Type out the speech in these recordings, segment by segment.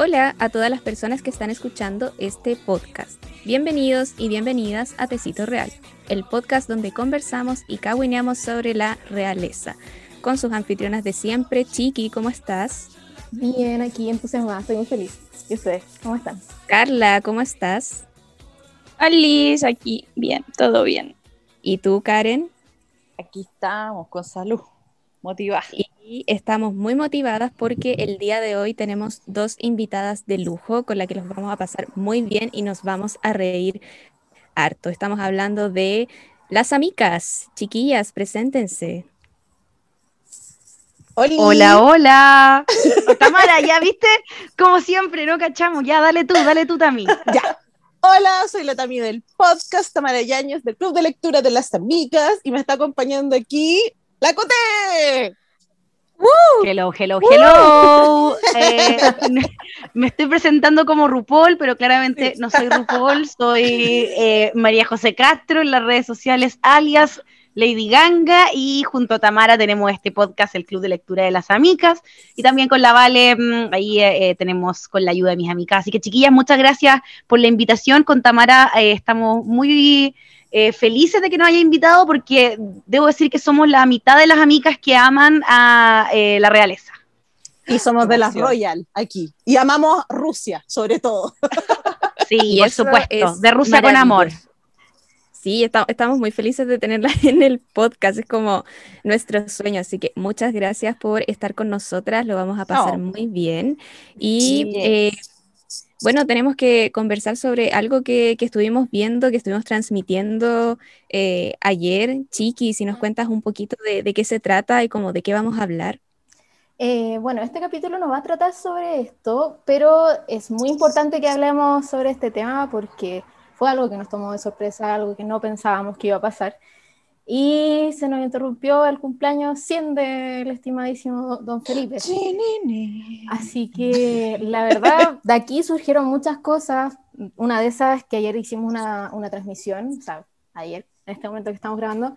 Hola a todas las personas que están escuchando este podcast. Bienvenidos y bienvenidas a Tecito Real, el podcast donde conversamos y caguineamos sobre la realeza. Con sus anfitrionas de siempre, Chiqui, ¿cómo estás? Bien, aquí entusiasmada, estoy muy feliz. ¿Y ustedes, cómo están? Carla, ¿cómo estás? Alice, aquí, bien, todo bien. ¿Y tú, Karen? Aquí estamos, con salud, motivada. Y estamos muy motivadas porque el día de hoy tenemos dos invitadas de lujo con las que los vamos a pasar muy bien y nos vamos a reír harto. Estamos hablando de las amicas. Chiquillas, preséntense. Hola, hola. Tamara, ya viste, como siempre, no cachamos. Ya, dale tú, dale tú también. Ya. Hola, soy la Tami del podcast Tamara Yañez del Club de Lectura de las Amigas y me está acompañando aquí la Cote. Hello, hello, hello. Eh, me estoy presentando como RuPaul, pero claramente no soy RuPaul, soy eh, María José Castro en las redes sociales, alias Lady Ganga, y junto a Tamara tenemos este podcast, el Club de Lectura de las Amigas, y también con la Vale, mm, ahí eh, tenemos con la ayuda de mis amigas. Así que chiquillas, muchas gracias por la invitación. Con Tamara estamos muy eh, felices de que nos haya invitado porque debo decir que somos la mitad de las amigas que aman a eh, la realeza. Y somos de las Royal aquí. Y amamos Rusia, sobre todo. Sí, por supuesto. De Rusia con amor. Sí, estamos muy felices de tenerla en el podcast, es como nuestro sueño, así que muchas gracias por estar con nosotras, lo vamos a pasar muy bien. Y eh, bueno, tenemos que conversar sobre algo que, estuvimos viendo, que estuvimos transmitiendo eh, ayer. Chiqui, si nos cuentas un poquito de, qué se trata y como de qué vamos a hablar. Eh, bueno, este capítulo no va a tratar sobre esto, pero es muy importante que hablemos sobre este tema porque fue algo que nos tomó de sorpresa, algo que no pensábamos que iba a pasar. Y se nos interrumpió el cumpleaños 100 del estimadísimo don Felipe. Así que la verdad, de aquí surgieron muchas cosas. Una de esas que ayer hicimos una, una transmisión, o sea, ayer, en este momento que estamos grabando,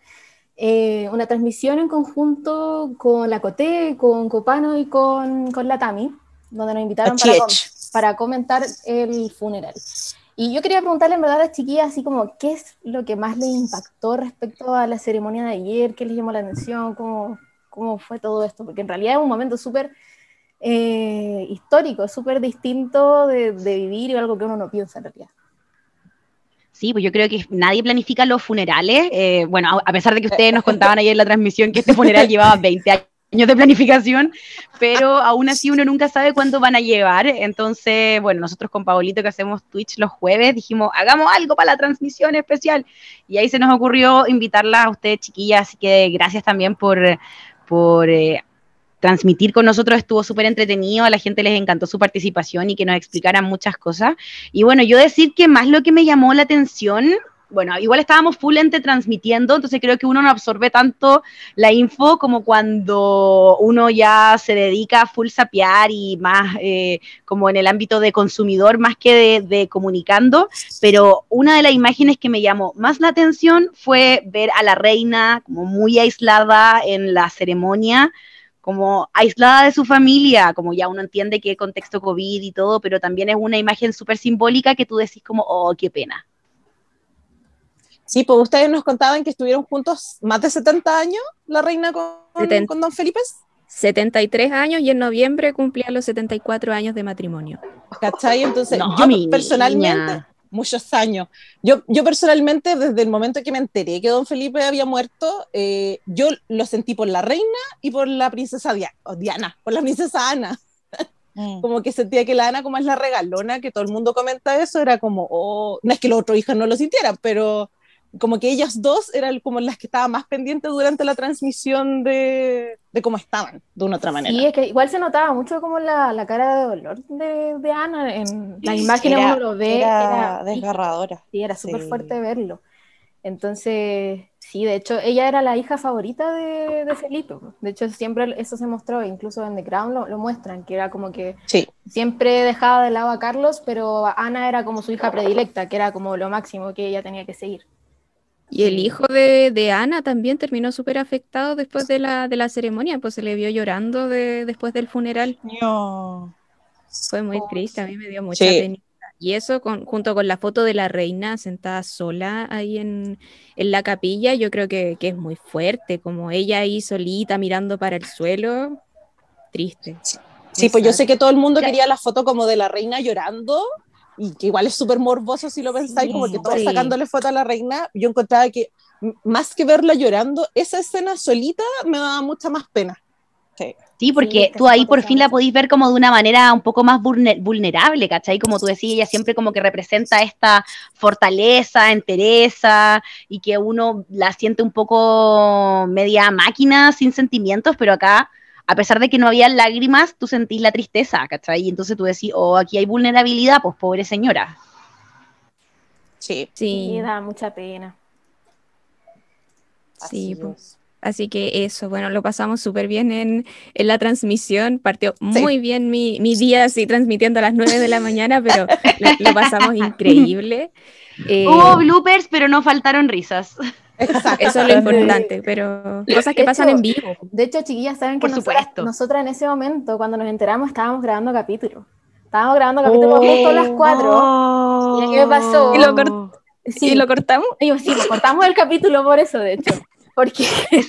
eh, una transmisión en conjunto con la Coté, con Copano y con, con la Tami, donde nos invitaron para, para comentar el funeral. Y yo quería preguntarle en verdad a las chiquillas, así como, ¿qué es lo que más les impactó respecto a la ceremonia de ayer? ¿Qué les llamó la atención? ¿Cómo, cómo fue todo esto? Porque en realidad es un momento súper eh, histórico, súper distinto de, vivir y algo que uno no piensa en realidad. Sí, pues yo creo que nadie planifica los funerales. Eh, bueno, a pesar de que ustedes nos contaban ayer en la transmisión que este funeral llevaba 20 años años de planificación, pero aún así uno nunca sabe cuánto van a llevar. Entonces, bueno, nosotros con Paolito que hacemos Twitch los jueves dijimos, hagamos algo para la transmisión especial. Y ahí se nos ocurrió invitarla a ustedes, chiquillas, así que gracias también por, por eh, transmitir con nosotros. Estuvo súper entretenido, a la gente les encantó su participación y que nos explicaran muchas cosas. Y bueno, yo decir que más lo que me llamó la atención bueno, igual estábamos full ente transmitiendo, entonces creo que uno no absorbe tanto la info como cuando uno ya se dedica a full sapear y más eh, como en el ámbito de consumidor más que de, comunicando, pero una de las imágenes que me llamó más la atención fue ver a la reina como muy aislada en la ceremonia, como aislada de su familia, como ya uno entiende que contexto COVID y todo, pero también es una imagen súper simbólica que tú decís como, oh, qué pena. Sí, pues ustedes nos contaban que estuvieron juntos más de 70 años, la reina con, con don Felipe. 73 años y en noviembre cumplía los 74 años de matrimonio. ¿Cachai? Entonces, yo personalmente, muchos años, yo, yo personalmente, desde el momento que me enteré que don Felipe había muerto, eh, yo lo sentí por la reina y por la princesa Diana, por la princesa Ana. Mm. Como que sentía que la Ana, como es la regalona, que todo el mundo comenta eso, era como, oh, no es que los otros hijos no lo sintieran, pero como que ellas dos eran como las que estaban más pendientes durante la transmisión de, de cómo estaban, de una otra manera. Sí, es que igual se notaba mucho como la, la cara de dolor de, de, Ana, en las imágenes uno lo ve. Era, desgarradora. Sí, era súper fuerte verlo. Entonces, sí, de hecho, ella era la hija favorita de, de Felipe. De hecho, siempre eso se mostró, incluso en The Crown lo, lo muestran, que era como que sí. siempre dejaba de lado a Carlos, pero Ana era como su hija predilecta, que era como lo máximo que ella tenía que seguir. Y el hijo de, Ana también terminó súper afectado después de la, de la ceremonia, pues se le vio llorando de, después del funeral. Fue muy triste, a mí me dio mucha pena. Y eso junto con la foto de la reina sentada sola ahí en, la capilla, yo creo que, es muy fuerte, como ella ahí solita mirando para el suelo, triste. Sí, pues yo sé que todo el mundo quería la foto como de la reina llorando, y que igual es súper morboso si lo pensáis, como que todos sacándole foto a la reina, yo encontraba que más que verla llorando, esa escena solita me daba mucha más pena. Sí. porque tú ahí por fin la podéis ver como de una manera un poco más vulnerable, ¿cachai? Como tú decías, ella siempre como que representa esta fortaleza, entereza, y que uno la siente un poco media máquina, sin sentimientos, pero acá, a pesar de que no había lágrimas, tú sentís la tristeza, ¿cachai? Y entonces tú decís, oh, aquí hay vulnerabilidad, pues pobre señora. Sí. Sí, da mucha pena. Sí, pues. Así que eso, bueno, lo pasamos súper bien en, la transmisión. Partió muy bien mi, día así transmitiendo a las 9 de la mañana, pero lo, pasamos increíble. Eh, Hubo bloopers, pero no faltaron risas. Exacto. Eso es lo importante, pero cosas que pasan en vivo. De hecho, chiquillas, saben que nosotras, en ese momento, cuando nos enteramos, estábamos grabando capítulo. Estábamos grabando capítulo justo a las 4. ¿Y qué pasó? ¿Y lo, sí. lo cortamos? Y, sí, cortamos el capítulo por eso, de hecho. Porque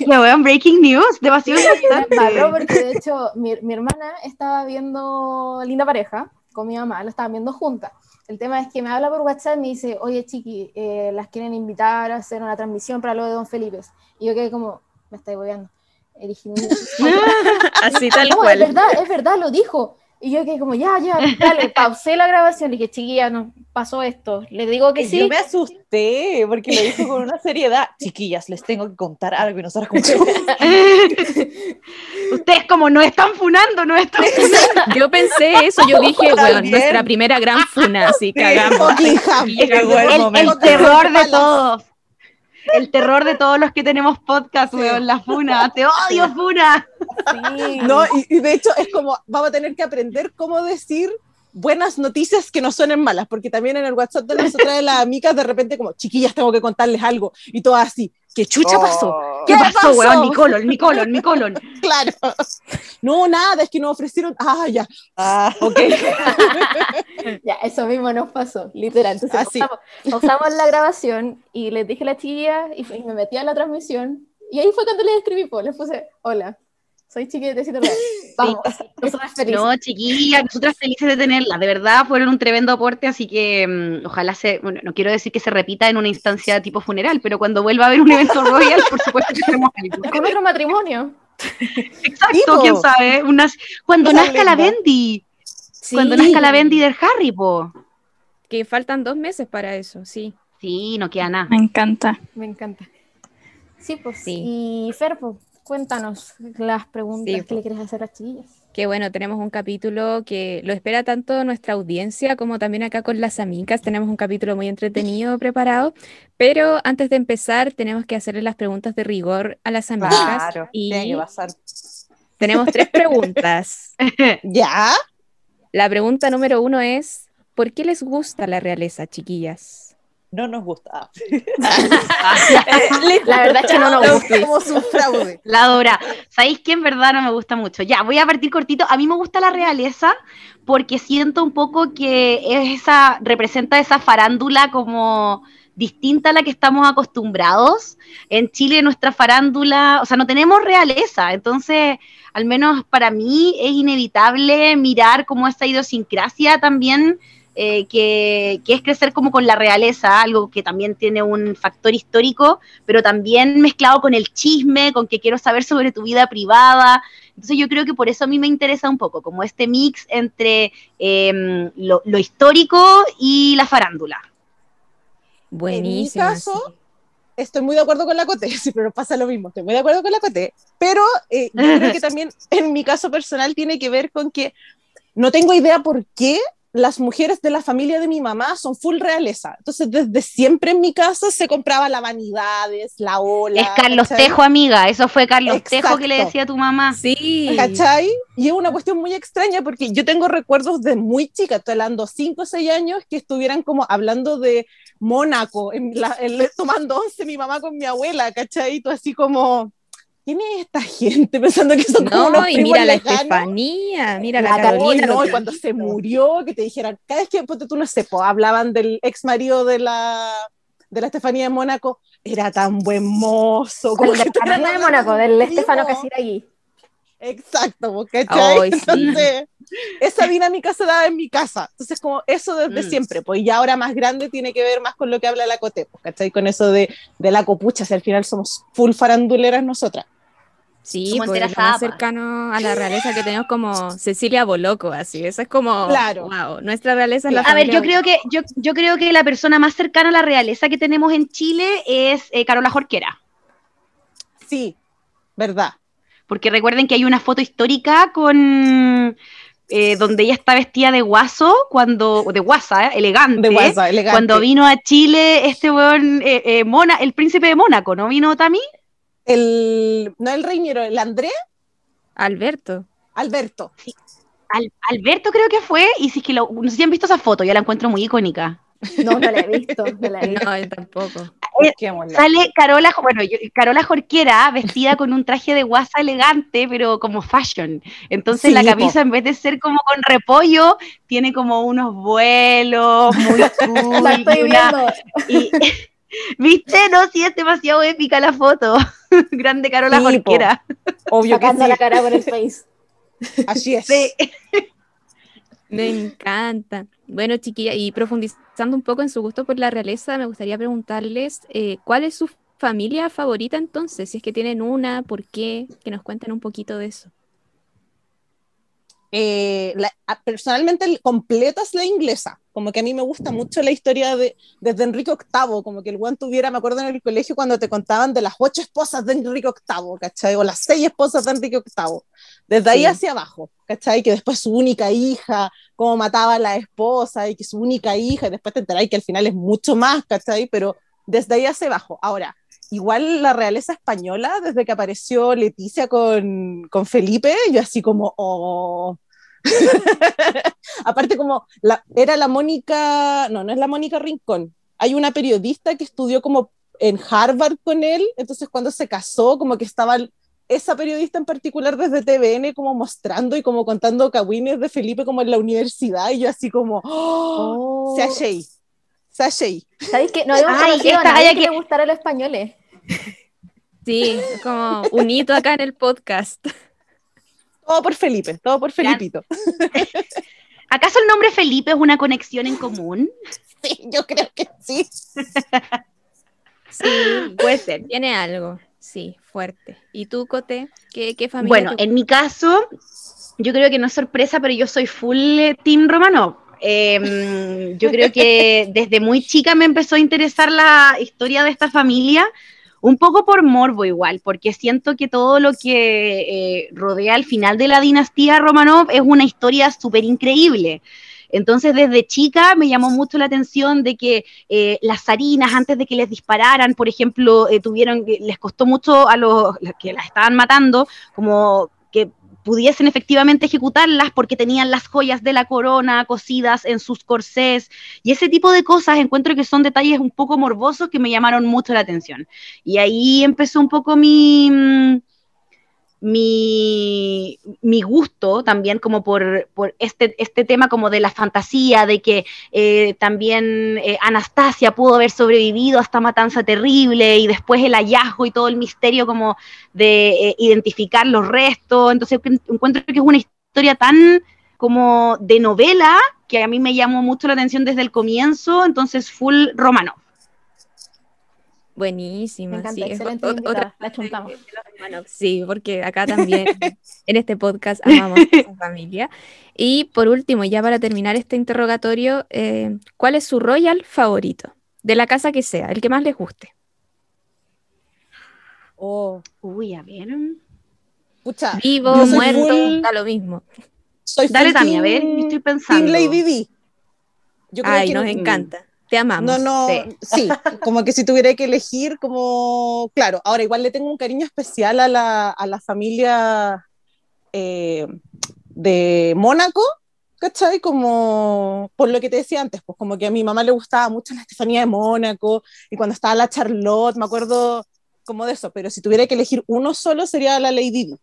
me voy a breaking news, demasiado importante. porque de hecho mi, mi, hermana estaba viendo Linda Pareja con mi mamá, la estaban viendo juntas. El tema es que me habla por WhatsApp y me dice, oye chiqui, eh, las quieren invitar a hacer una transmisión para lo de Don Felipe. Y yo quedé como, me estáis bobeando. Así tal cual. Es verdad, es verdad, lo dijo. Y yo que como, ya, ya, dale, pausé la grabación y dije, chiquilla, no, pasó esto. Le digo que sí. Yo me asusté porque lo dijo con una seriedad. Chiquillas, les tengo que contar algo y nosotros como... Ustedes como no están funando, no están funando. Yo pensé eso, yo dije, bueno, nuestra primera gran funa, así cagamos. el, el terror de todos el terror de todos los que tenemos podcast, weón, la funa. Te odio, funa. No, y, de hecho es como, vamos a tener que aprender cómo decir buenas noticias que no suenen malas, porque también en el WhatsApp de nosotras de las amigas, de repente como, chiquillas, tengo que contarles algo, y todo así, ¿qué chucha pasó? Oh. ¿Qué, pasó, pasó, weón? Mi colon, mi colon, mi colon. claro. No, nada, es que nos ofrecieron, ah, ya. Ah, ok. ya, eso mismo nos pasó, literal. Entonces, así. Pausamos, la grabación y les dije a la chiquilla y, me metí a la transmisión, y ahí fue cuando les escribí, pues, les puse, hola, soy chiquilla de Vamos, nosotras felices. No, chiquilla, nosotras felices de tenerla. De verdad, fueron un tremendo aporte, así que mm, ojalá se. Bueno, no quiero decir que se repita en una instancia tipo funeral, pero cuando vuelva a haber un evento royal, por supuesto que tenemos algo. Con otro matrimonio. Exacto, quién sabe. Unas, cuando nazca la Bendy. Cuando nazca la Bendy del Harry, po. Que faltan dos meses para eso, sí. Sí, no queda nada. Me encanta. Me encanta. Sí, pues. Sí. Y Ferpo, cuéntanos las preguntas que le quieres hacer a chiquillas. Que bueno, tenemos un capítulo que lo espera tanto nuestra audiencia como también acá con las amigas. Tenemos un capítulo muy entretenido preparado, pero antes de empezar tenemos que hacerle las preguntas de rigor a las amigas. Claro, y tenemos tres preguntas. ¿Ya? La pregunta número uno es, ¿por qué les gusta la realeza, chiquillas? No nos gusta. la verdad es que no nos gusta. Como su fraude. La Dora. ¿Sabéis que en verdad no me gusta mucho? Ya, voy a partir cortito. A mí me gusta la realeza porque siento un poco que es esa, representa esa farándula como distinta a la que estamos acostumbrados. En Chile nuestra farándula, o sea, no tenemos realeza, entonces, al menos para mí es inevitable mirar como esa idiosincrasia también eh, que, es crecer como con la realeza, algo que también tiene un factor histórico, pero también mezclado con el chisme, con que quiero saber sobre tu vida privada. Entonces yo creo que por eso a mí me interesa un poco, como este mix entre em, lo, histórico y la farándula. Buenísimo. En mi caso, estoy muy de acuerdo con la Cote, pero pasa lo mismo, estoy muy de acuerdo con la Cote, pero eh, yo creo que también en mi caso personal tiene que ver con que no tengo idea por qué las mujeres de la familia de mi mamá son full realeza. Entonces, desde siempre en mi casa se compraba la vanidades, la ola. Es Carlos Tejo, amiga. Eso fue Carlos Tejo que le decía a tu mamá. Sí. ¿Cachai? Y es una cuestión muy extraña porque yo tengo recuerdos de muy chica, estoy hablando 5 o 6 años, que estuvieran como hablando de Mónaco, en tomando once mi mamá con mi abuela, ¿cachai? Y tú así como ¿quién es esta gente? Pensando que son no, como y mira la Estefanía, mira la, Carolina. No, y cuando se murió, que te dijeran, cada vez que tú no sé, hablaban del ex marido de la, de la Estefanía de Mónaco, era tan buen mozo. Como de de Mónaco, del Estefano allí. Exacto, ¿cachai? Entonces, esa dinámica se da en mi casa. Entonces, como eso desde mm. siempre, pues ya ahora más grande tiene que ver más con lo que habla la Cote, pues, ¿cachai? Con eso de, de la copucha, si al final somos full faranduleras nosotras. Sí, pues lo más cercano a la realeza que tenemos como Cecilia Boloco, así, eso es como, claro. wow, nuestra realeza es la A ver, yo creo, que, yo, yo, creo que la persona más cercana a la realeza que tenemos en Chile es eh, Carola Jorquera. Sí, verdad. Porque recuerden que hay una foto histórica con... Eh, donde ella está vestida de guaso, cuando, de guasa, eh, elegante, de guasa, elegante, cuando vino a Chile este weón, Mona, el príncipe de Mónaco, ¿no vino Tami? El, no el reñero, el André. Alberto. Alberto. Alberto creo que fue, y si es que lo, no sé si han visto esa foto, yo la encuentro muy icónica. No, no la he visto. No, la he visto. no yo tampoco. Eh, sale Carola, bueno, Carola Jorquera vestida con un traje de guasa elegante, pero como fashion. Entonces la camisa, en vez de ser como con repollo, tiene como unos vuelos muy cool. La estoy viendo. y, ¿Viste? No, sí, es demasiado épica la foto. Grande Carola sí, Jorquera. Obvio que sí. la cara por el face. Así es. Me encanta. Bueno, chiquilla, y profundizando un poco en su gusto por la realeza, me gustaría preguntarles eh, cuál es su familia favorita entonces, si es que tienen una, por qué, que nos cuenten un poquito de eso. Eh, personalmente completa es la inglesa, como que a mí me gusta mucho la historia de, desde Enrique VIII, como que el buen tuviera, me acuerdo en el colegio cuando te contaban de las ocho esposas de Enrique VIII, ¿cachai? O las seis esposas de Enrique VIII, desde ahí hacia abajo, ¿cachai? Que después su única hija, cómo mataba a la esposa y que su única hija, y después te enteráis que al final es mucho más, ¿cachai? Pero desde ahí hacia abajo. Ahora, igual la realeza española, desde que apareció Leticia con, con Felipe, yo así como, oh. Aparte como, la, era la Mónica, no, no es la Mónica Rincón, hay una periodista que estudió como en Harvard con él, entonces cuando se casó, como que estaba esa periodista en particular desde TVN como mostrando y como contando cagüines de Felipe como en la universidad, y yo así como, oh, se Sashay. ¿Sabéis que no habíamos conocido a nadie que, le gustara los españoles? Sí, como un hito acá en el podcast. Todo por Felipe, todo por Felipito. ¿Acaso el nombre Felipe es una conexión en común? Sí, yo creo que sí. sí, puede ser, tiene algo, sí, fuerte. ¿Y tú, Cote? ¿Qué, qué familia? Bueno, en mi caso, yo creo que no es sorpresa, pero yo soy full eh, Team Romanov. Em, yo creo que desde muy chica me empezó a interesar la historia de esta familia, un poco por morbo igual, porque siento que todo lo que eh, rodea al final de la dinastía Romanov es una historia súper increíble. Entonces, desde chica me llamó mucho la atención de que eh, las zarinas, antes de que les dispararan, por ejemplo, eh, tuvieron, les costó mucho a los que las estaban matando, como pudiesen efectivamente ejecutarlas porque tenían las joyas de la corona cosidas en sus corsés y ese tipo de cosas encuentro que son detalles un poco morbosos que me llamaron mucho la atención. Y ahí empezó un poco mi, mm, mi, mi, gusto también como por, por, este, este tema como de la fantasía, de que eh, también eh, Anastasia pudo haber sobrevivido a esta matanza terrible y después el hallazgo y todo el misterio como de eh, identificar los restos. Entonces encuentro que es una historia tan como de novela que a mí me llamó mucho la atención desde el comienzo, entonces full romano. Buenísima. Me encanta, sí, excelente otra, la chuntamos. Sí, porque acá también en este podcast amamos a esa familia. Y por último, ya para terminar este interrogatorio, eh, ¿cuál es su royal favorito? De la casa que sea, el que más les guste. Oh, uy, a ver. Pucha, Vivo, muerto, da lo mismo. Soy Dale también, a ver, estoy pensando. Lady Di. Yo creo Ay, que nos encanta. Te amamos. No, no, sí. como que si tuviera que elegir, como, claro, ahora igual le tengo un cariño especial a la, a la familia eh, de Mónaco, ¿cachai? Como por lo que te decía antes, pues como que a mi mamá le gustaba mucho la Estefanía de Mónaco, y cuando estaba la Charlotte, me acuerdo como de eso, pero si tuviera que elegir uno solo sería la Lady Di.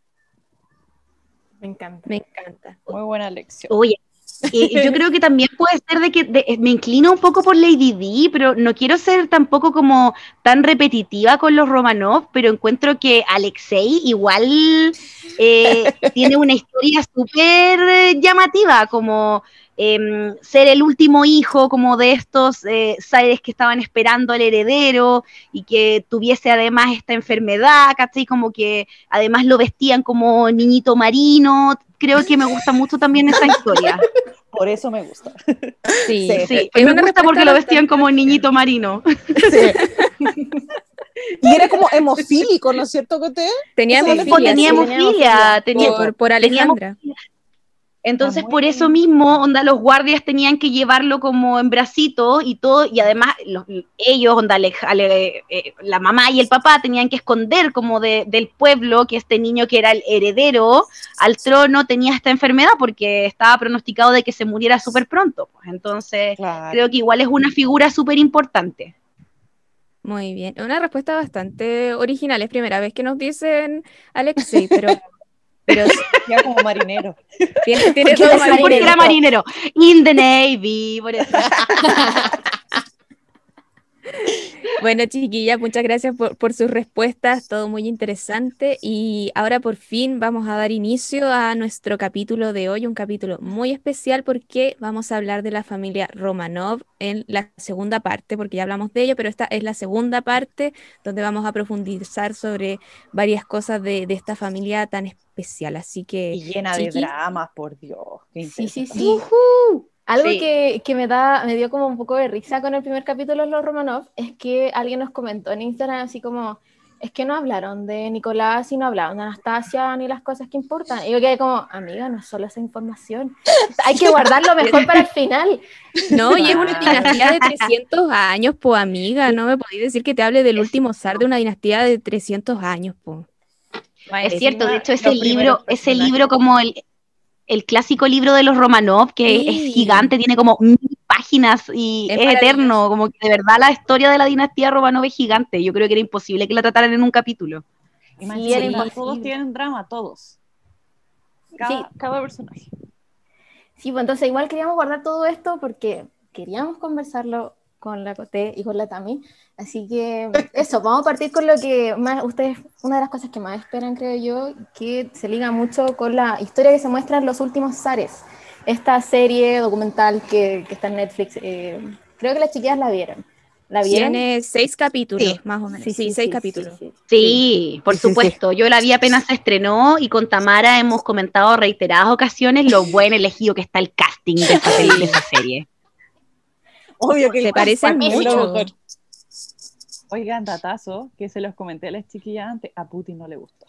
Me encanta. Me encanta. Muy buena lección. Oye, yo creo que también puede ser de que me inclino un poco por Lady Di, pero no quiero ser tampoco como tan repetitiva con los Romanov, pero encuentro que Alexei igual eh, tiene una historia súper llamativa, como Em, ser el último hijo como de estos eh, que estaban esperando al heredero y que tuviese además esta enfermedad, ¿cachai? Como que además lo vestían como niñito marino. Creo que me gusta mucho también esa historia. Por eso me gusta. Sí, sí. me gusta porque lo vestían como niñito marino. Sí. Y era como hemofílico, ¿no es cierto, que Tenía hemofilia. Tenía hemofilia. Tenía, por, por Alejandra. Entonces, por eso mismo, onda, los guardias tenían que llevarlo como en bracito y todo, y además ellos, onda, eh, la mamá y el papá tenían que esconder como del pueblo que este niño que era el heredero al trono tenía esta enfermedad porque estaba pronosticado de que se muriera súper pronto. Pues. Entonces, creo que igual es una figura súper importante. Muy bien, una respuesta bastante original. Es primera vez que nos dicen Alexei, pero pero ya como marinero. Tiene, tiene todo marinero. Porque era marinero. In the Navy, por eso. Bueno, chiquilla, muchas gracias por, sus respuestas, todo muy interesante. Y ahora por fin vamos a dar inicio a nuestro capítulo de hoy, un capítulo muy especial porque vamos a hablar de la familia Romanov en la segunda parte, porque ya hablamos de ello, pero esta es la segunda parte donde vamos a profundizar sobre varias cosas de, esta familia tan especial. Así que... Y llena de dramas, por Dios. sí, sí, sí. Algo que, que, me da, me dio como un poco de risa con el primer capítulo de Los Romanov es que alguien nos comentó en Instagram así como, es que no hablaron de Nicolás y no hablaron de Anastasia ni las cosas que importan. Y yo quedé como, amiga, no es solo esa información. Hay que guardarlo mejor para el final. No, y es una dinastía de 300 años, po, amiga. No me podéis decir que te hable del último zar de una dinastía de 300 años, po. Es cierto, de hecho ese libro, ese libro como el, el clásico libro de los Romanov, que es gigante, tiene como mil páginas y es, eterno, como que de verdad la historia de la dinastía Romanov es gigante. Yo creo que era imposible que la trataran en un capítulo. Sí, todos tienen drama, todos. Cada, cada personaje. Sí, pues entonces igual queríamos guardar todo esto porque queríamos conversarlo con la Coté y con la Tami. Así que eso, vamos a partir con lo que más ustedes, una de las cosas que más esperan, creo yo, que se liga mucho con la historia que se muestra en los últimos Zares. Esta serie documental que, que está en Netflix, eh, creo que las chiquillas la vieron. ¿La vieron? Tiene seis capítulos, más o menos. Sí, sí, seis capítulos. Sí, por supuesto. Yo la vi apenas se estrenó y con Tamara hemos comentado reiteradas ocasiones lo buen elegido que está el casting de esta, de esa serie. Obvio que se parecen mucho. Oigan, datazo, que se los comenté a las chiquillas antes, a Putin no le gustó.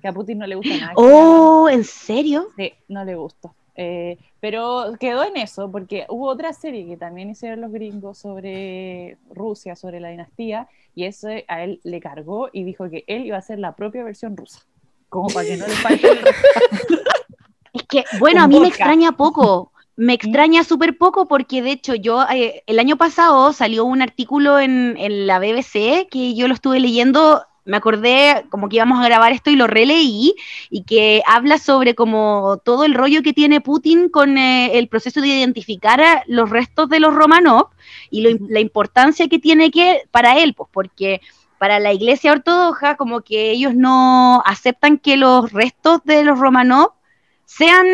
Que a Putin no le gusta nada. Oh, ¿en serio? Sí, no le gustó. Eh, pero quedó en eso, porque hubo otra serie que también hicieron los gringos sobre Rusia, sobre la dinastía, y eso a él le cargó y dijo que él iba a hacer la propia versión rusa, como para que no le falte el Es que, bueno, a mí me extraña poco, me extraña súper poco porque de hecho yo eh, el año pasado salió un artículo en, la BBC que yo lo estuve leyendo, me acordé como que íbamos a grabar esto y lo releí y que habla sobre como todo el rollo que tiene Putin con eh, el proceso de identificar a los restos de los Romanov y la importancia que tiene que para él, pues porque para la iglesia ortodoxa como que ellos no aceptan que los restos de los Romanov sean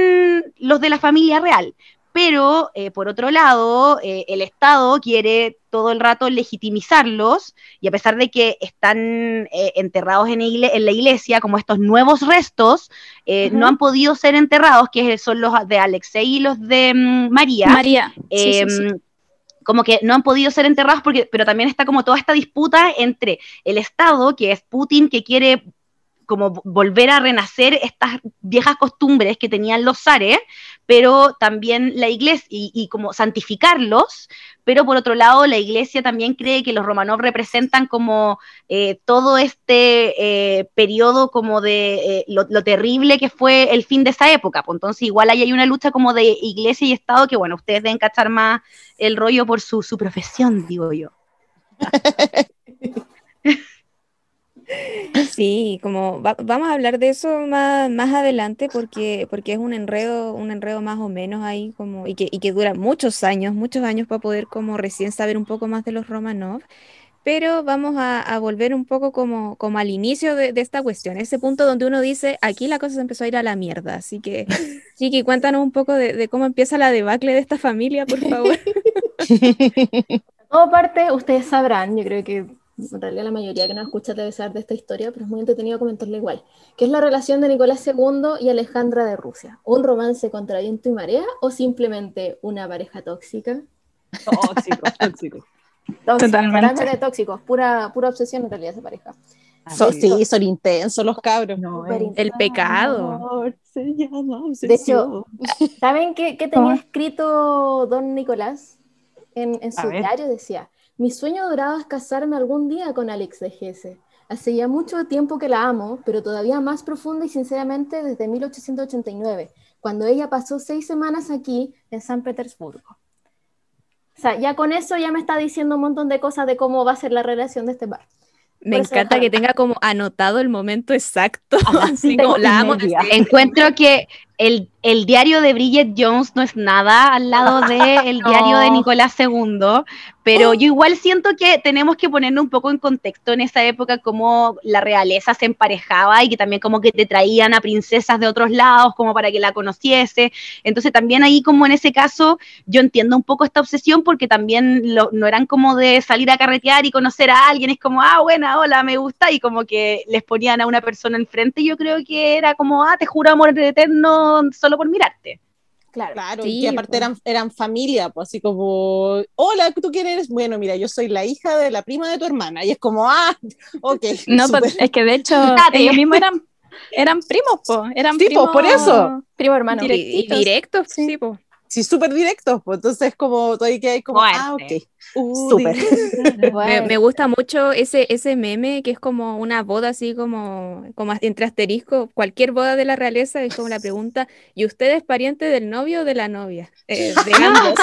los de la familia real. Pero, eh, por otro lado, eh, el Estado quiere todo el rato legitimizarlos y a pesar de que están eh, enterrados en, la iglesia, como estos nuevos restos, no han podido ser enterrados, que son los de Alexei y los de mm, María. María. Em, como que no han podido ser enterrados, porque, pero también está como toda esta disputa entre el Estado, que es Putin, que quiere como volver a renacer estas viejas costumbres que tenían los zares, pero también la iglesia, y, como santificarlos, pero por otro lado la iglesia también cree que los romanos representan como eh, todo este eh, periodo como de eh, lo, terrible que fue el fin de esa época, pues entonces igual ahí hay una lucha como de iglesia y Estado que bueno, ustedes deben cachar más el rollo por su, su profesión, digo yo. Sí, como vamos a hablar de eso más, más adelante porque, porque es un enredo, un enredo más o menos ahí como, y que, y que dura muchos años, muchos años para poder como recién saber un poco más de los Romanov. Pero vamos a, volver un poco como, como al inicio de, esta cuestión, ese punto donde uno dice, aquí la cosa se empezó a ir a la mierda. Así que, Chiqui, cuéntanos un poco de, cómo empieza la debacle de esta familia, por favor. Todo parte, ustedes sabrán, yo creo que en realidad la mayoría que nos escucha debe saber de esta historia, pero es muy entretenido comentarle igual, que es la relación de Nicolás II y Alejandra de Rusia. ¿Un romance contra viento y marea o simplemente una pareja tóxica? Tóxico, tóxico. Totalmente. tóxicos, pura, pura obsesión en realidad esa pareja. sí, son intensos los cabros. el pecado. de hecho, ¿saben qué, qué tenía escrito don Nicolás? En, en su diario decía, mi sueño dorado es casarme algún día con Alex de Gese. Hace ya mucho tiempo que la amo, pero todavía más profunda y sinceramente desde 1889, cuando ella pasó seis semanas aquí en San Petersburgo. O sea, ya con eso ya me está diciendo un montón de cosas de cómo va a ser la relación de este bar. Me encanta que tenga como anotado el momento exacto. la amo. Encuentro que el, el, diario de Bridget Jones no es nada al lado del diario de Nicolás II, pero yo igual siento que tenemos que ponernos un poco en contexto en esa época cómo la realeza se emparejaba y que también como que te traían a princesas de otros lados como para que la conociese. Entonces también ahí como en ese caso yo entiendo un poco esta obsesión porque también no eran como de salir a carretear y conocer a alguien, es como, ah, buena, hola, me gusta, y como que les ponían a una persona enfrente, y yo creo que era como, ah, te juro amor eterno solo por mirarte. Claro, claro y aparte eran, eran familia, pues así como, hola, ¿tú quién eres? Bueno, mira, yo soy la hija de la prima de tu hermana, y es como, ah, ok. No, pues, es que de hecho, ellos mismos eran, eran primos, pues, eran primos, por eso. Primo hermano. Directos, sí, pues sí, súper directos, pues entonces como todavía que hay como, ah, ok, uh, súper. me, gusta mucho ese, ese meme que es como una boda así como, como entre asterisco, cualquier boda de la realeza es como la pregunta, ¿y usted es pariente del novio o de la novia? Eh, de ambos.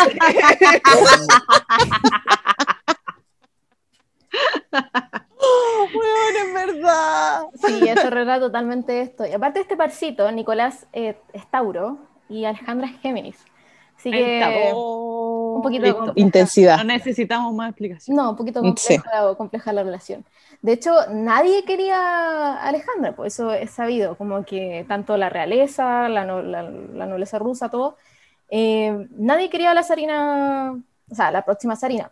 bueno, es verdad. Sí, eso arregla totalmente esto. Y aparte de este parcito, Nicolás eh, es Tauro y Alejandra es Géminis. Así que un poquito intensidad. No necesitamos más explicación. No, un poquito compleja, la relación. De hecho, nadie quería a Alejandra, por eso es sabido, como que tanto la realeza, la, nobleza rusa, todo, eh, nadie quería a la zarina, o sea, la próxima zarina.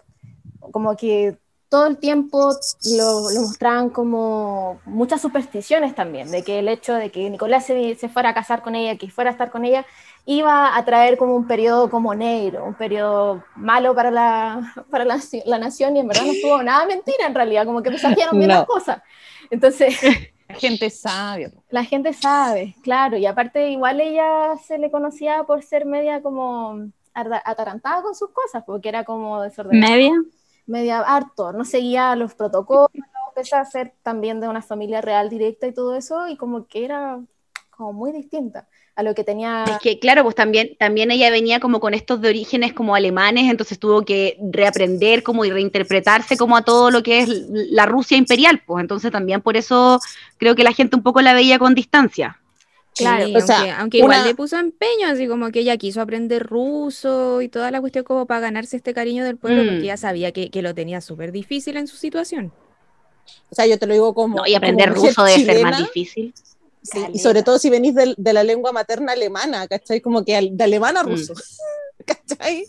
Como que todo el tiempo lo, lo, mostraban como muchas supersticiones también, de que el hecho de que Nicolás se, se, fuera a casar con ella, que fuera a estar con ella, iba a traer como un periodo como negro, un periodo malo para la, para la, la nación y en verdad no estuvo nada mentira en realidad, como que presagiaron bien las cosas. Entonces... La gente sabe. La gente sabe, claro, y aparte igual ella se le conocía por ser media como atarantada con sus cosas, porque era como desordenada. ¿Media? Media harto, no seguía los protocolos, empezó a ser también de una familia real directa y todo eso, y como que era como muy distinta a lo que tenía. Es que, claro, pues también, también ella venía como con estos de orígenes como alemanes, entonces tuvo que reaprender como y reinterpretarse como a todo lo que es la Rusia imperial, pues entonces también por eso creo que la gente un poco la veía con distancia. Claro, aunque, igual le puso empeño, así como que ella quiso aprender ruso y toda la cuestión como para ganarse este cariño del pueblo, porque mm. ella sabía que, lo tenía súper difícil en su situación. O sea, yo te lo digo como... y aprender ruso debe ser más difícil y sobre todo si venís de, de, la lengua materna alemana, ¿cachai? Como que de alemán a mm. ruso, ¿cachai?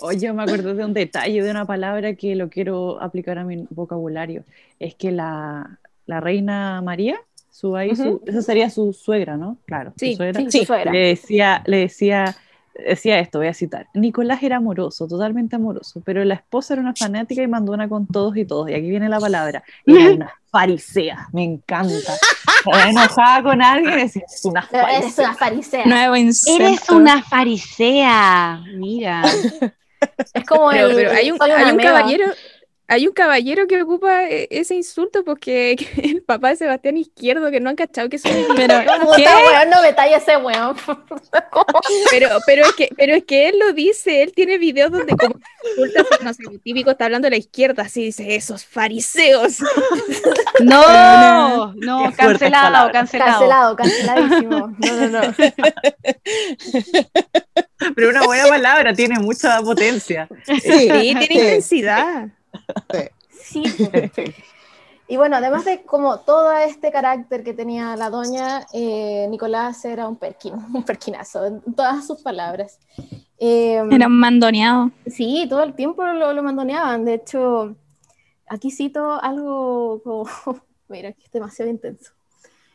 Oye, me acuerdo de un detalle, de una palabra que lo quiero aplicar a mi vocabulario. Es que la, la reina María, su, ahí, esa sería su suegra, ¿no? Claro, sí, su suegra. Sí, suegra. Le decía, le decía decía esto, voy a citar, Nicolás era amoroso, totalmente amoroso, pero la esposa era una fanática y mandona con todos y todos, y aquí viene la palabra, era una farisea, me encanta. enojada con alguien, es una farisea. Eres una farisea. Nuevo Eres una farisea, mira. Es como pero, el, pero hay un, hay un caballero hay un caballero que ocupa eh, ese insulto porque el papá de Sebastián Izquierdo, que no han cachado que es un pero, weón, no me talla ese weón. pero, pero, es que, pero es que él lo dice, él tiene videos donde como insulta, no sé, típico está hablando de la izquierda, así dice, esos fariseos. no, no, cancelado, cancelado. Cancelado, canceladísimo. No, no, no. Pero una buena palabra, tiene mucha potencia. Sí, tiene intensidad. Sí. Y bueno, además de como todo este carácter que tenía la doña, eh, Nicolás era un perkin, un perquinazo, en todas sus palabras. Em, era un mandoneado. Sí, todo el tiempo lo, lo mandoneaban. De hecho, aquí cito algo como, mira, que es demasiado intenso.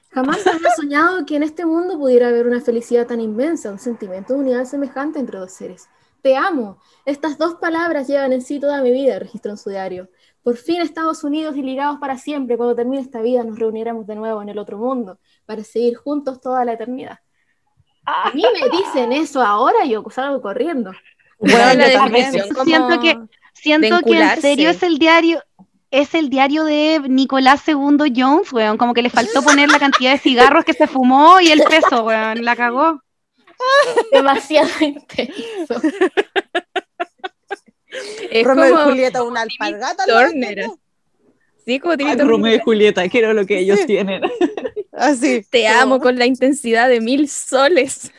Jamás había soñado que en este mundo pudiera haber una felicidad tan inmensa, un sentimiento de unidad semejante entre dos seres. Te amo. Estas dos palabras llevan en sí toda mi vida, registró en su diario. Por fin Estados Unidos y ligados para siempre, cuando termine esta vida nos reuniremos de nuevo en el otro mundo, para seguir juntos toda la eternidad. A mí me dicen eso ahora y yo salgo corriendo. Bueno, siento que, siento que en serio es el diario, es el diario de Nicolás II Jones, weón, como que le faltó poner la cantidad de cigarros que se fumó y el peso, weón, la cagó. Demasiado intenso. Es Romeo y Julieta, una alpargata. Sí, como Romeo y Julieta, quiero lo que ellos tienen. Así. Te amo con la intensidad de mil soles.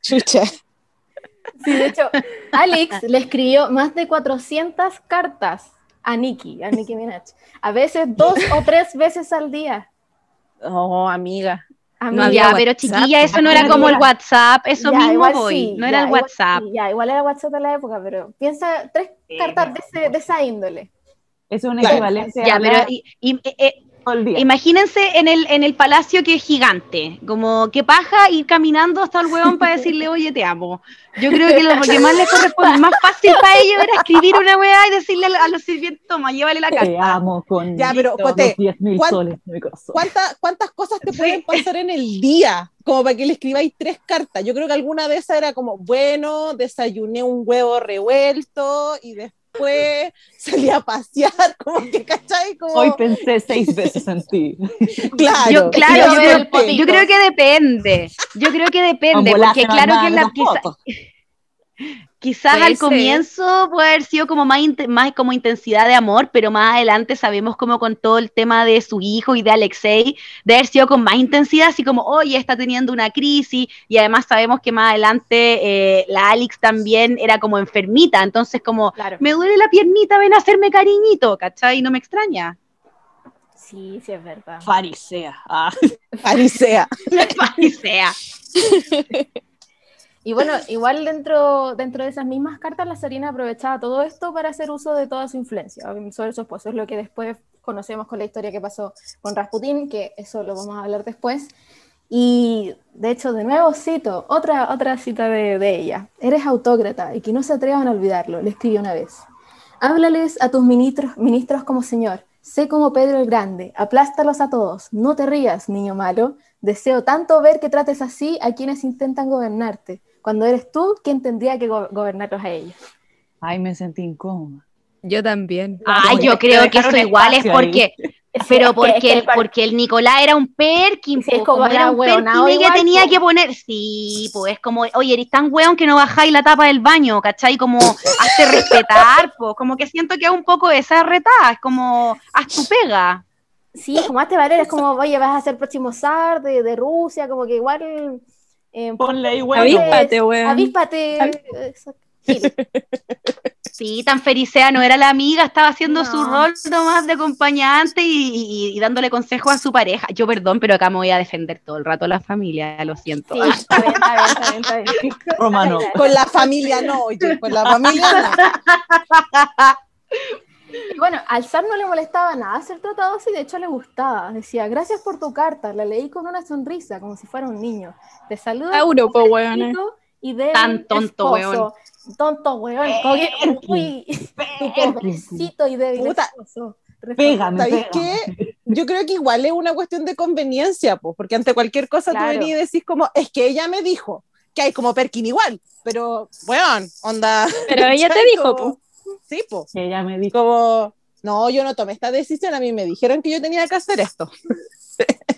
Chucha. Sí, de hecho, Alex le escribió más de 400 cartas a Nikki, a Nikki Minaj. A veces dos o tres veces al día. Oh, amiga. No ya, pero chiquilla, eso no era como el WhatsApp, eso mismo voy, no era el WhatsApp. ya, igual era WhatsApp de la época, pero piensa tres cartas de, de, esa índole. Es una equivalencia. Ya, pero y, eh, Imagínense en el, en el palacio que es gigante, como que paja ir caminando hasta el huevón para decirle, oye, te amo. Yo creo que lo que más le corresponde, más fácil para ellos era escribir una weá y decirle a los sirvientes, toma, llévale la carta. Te amo con ya, pero, Cote, ¿cuántas, ¿cuántas cosas te pueden pasar en el día? Como para que le escribáis tres cartas. Yo creo que alguna de esas era como, bueno, desayuné un huevo revuelto y después después salí a pasear, como que, ¿cachai? Como... Hoy pensé seis veces en ti. Claro, yo, claro, yo, creo que depende. Yo creo que depende, porque claro que la quizá, Quizás al comienzo puede haber sido como más, más como intensidad de amor, pero más adelante sabemos como con todo el tema de su hijo y de Alexei, de haber sido con más intensidad, así como, oye, está teniendo una crisis, y además sabemos que más adelante eh, la Alex también era como enfermita, entonces como, me duele la piernita, ven a hacerme cariñito, ¿cachai? No me extraña. Sí, sí es verdad. Farisea. Ah. Farisea. Farisea. Y bueno, igual dentro, dentro de esas mismas cartas, la Serena aprovechaba todo esto para hacer uso de toda su influencia sobre su esposo. Es lo que después conocemos con la historia que pasó con Rasputín, que eso lo vamos a hablar después. Y de hecho, de nuevo cito, otra, otra cita de, de ella. Eres autócrata y que no se atrevan a olvidarlo, le escribió una vez. Háblales a tus ministros, ministros como señor. Sé como Pedro el Grande, aplástalos a todos. No te rías, niño malo. Deseo tanto ver que trates así a quienes intentan gobernarte cuando eres tú quien tendría que gobernarlos a ellos. Ay, me sentí incómoda. Yo también. Ay, yo creo que eso igual es porque, pero porque, el, porque el Nicolás era un Perkin, es como, era un Perkin que tenía que poner, sí, pues como, oye, eres tan weón que no bajáis la tapa del baño, ¿cachai? Como, hazte respetar, pues, como que siento que es un poco esa retada, es como, haz tu pega. Sí, como hazte valer, es como, oye, vas a ser próximo zar de, de Rusia, como que igual eh, Ponle ahí, weón. Avíspate, weón. Avíspate. Sí, tan ferisea no era la amiga, estaba haciendo su rol nomás de acompañante y, dándole consejos a su pareja. Yo, perdón, pero acá me voy a defender todo el rato a la familia, lo siento. Sí, está bien, está bien, está bien, está bien. Romano. Con la familia no, oye, con la familia no. Y bueno, al zar no le molestaba nada ser tratado así, de hecho le gustaba. Decía, gracias por tu carta, la leí con una sonrisa, como si fuera un niño. Te saludo. Europa, weón. Y de Tan tonto, weón. Tonto, weón. Uy, tu pobrecito y débil Puta. Pégame, qué? Yo creo que igual es una cuestión de conveniencia, pues, porque ante cualquier cosa tú venís y decís como, es que ella me dijo que hay como Perkin igual, pero, weón, onda. Pero ella te dijo, pues. Sí, pues. ella me dijo, como, no, yo no tomé esta decisión, a mí me dijeron que yo tenía que hacer esto.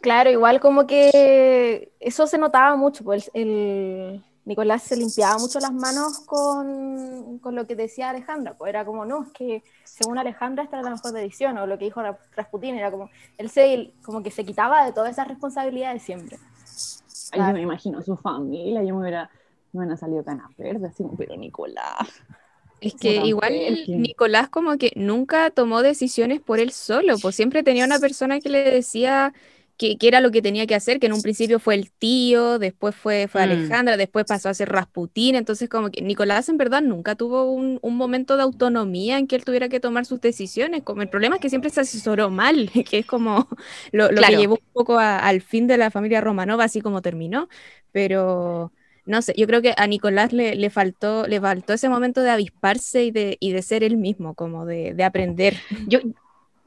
Claro, igual como que eso se notaba mucho, pues el, Nicolás se limpiaba mucho las manos con, con, lo que decía Alejandra, pues era como, no, es que según Alejandra esta era la mejor decisión, o lo que dijo Rasputín, era como, él se, como que se quitaba de todas esas responsabilidades siempre. Ay, yo me imagino su familia, yo me hubiera, me hubiera salido canas verdes, así pero Nicolás. Es que igual Nicolás como que nunca tomó decisiones por él solo, pues siempre tenía una persona que le decía que, era lo que tenía que hacer, que en un principio fue el tío, después fue, fue mm. Alejandra, después pasó a ser Rasputín, entonces como que Nicolás en verdad nunca tuvo un, momento de autonomía en que él tuviera que tomar sus decisiones, como el problema es que siempre se asesoró mal, que es como lo, que llevó un poco al fin de la familia Romanova, así como terminó, pero no sé, yo creo que a Nicolás le, le, faltó, le faltó ese momento de avisparse y de, y de ser él mismo, como de, de aprender. Yo,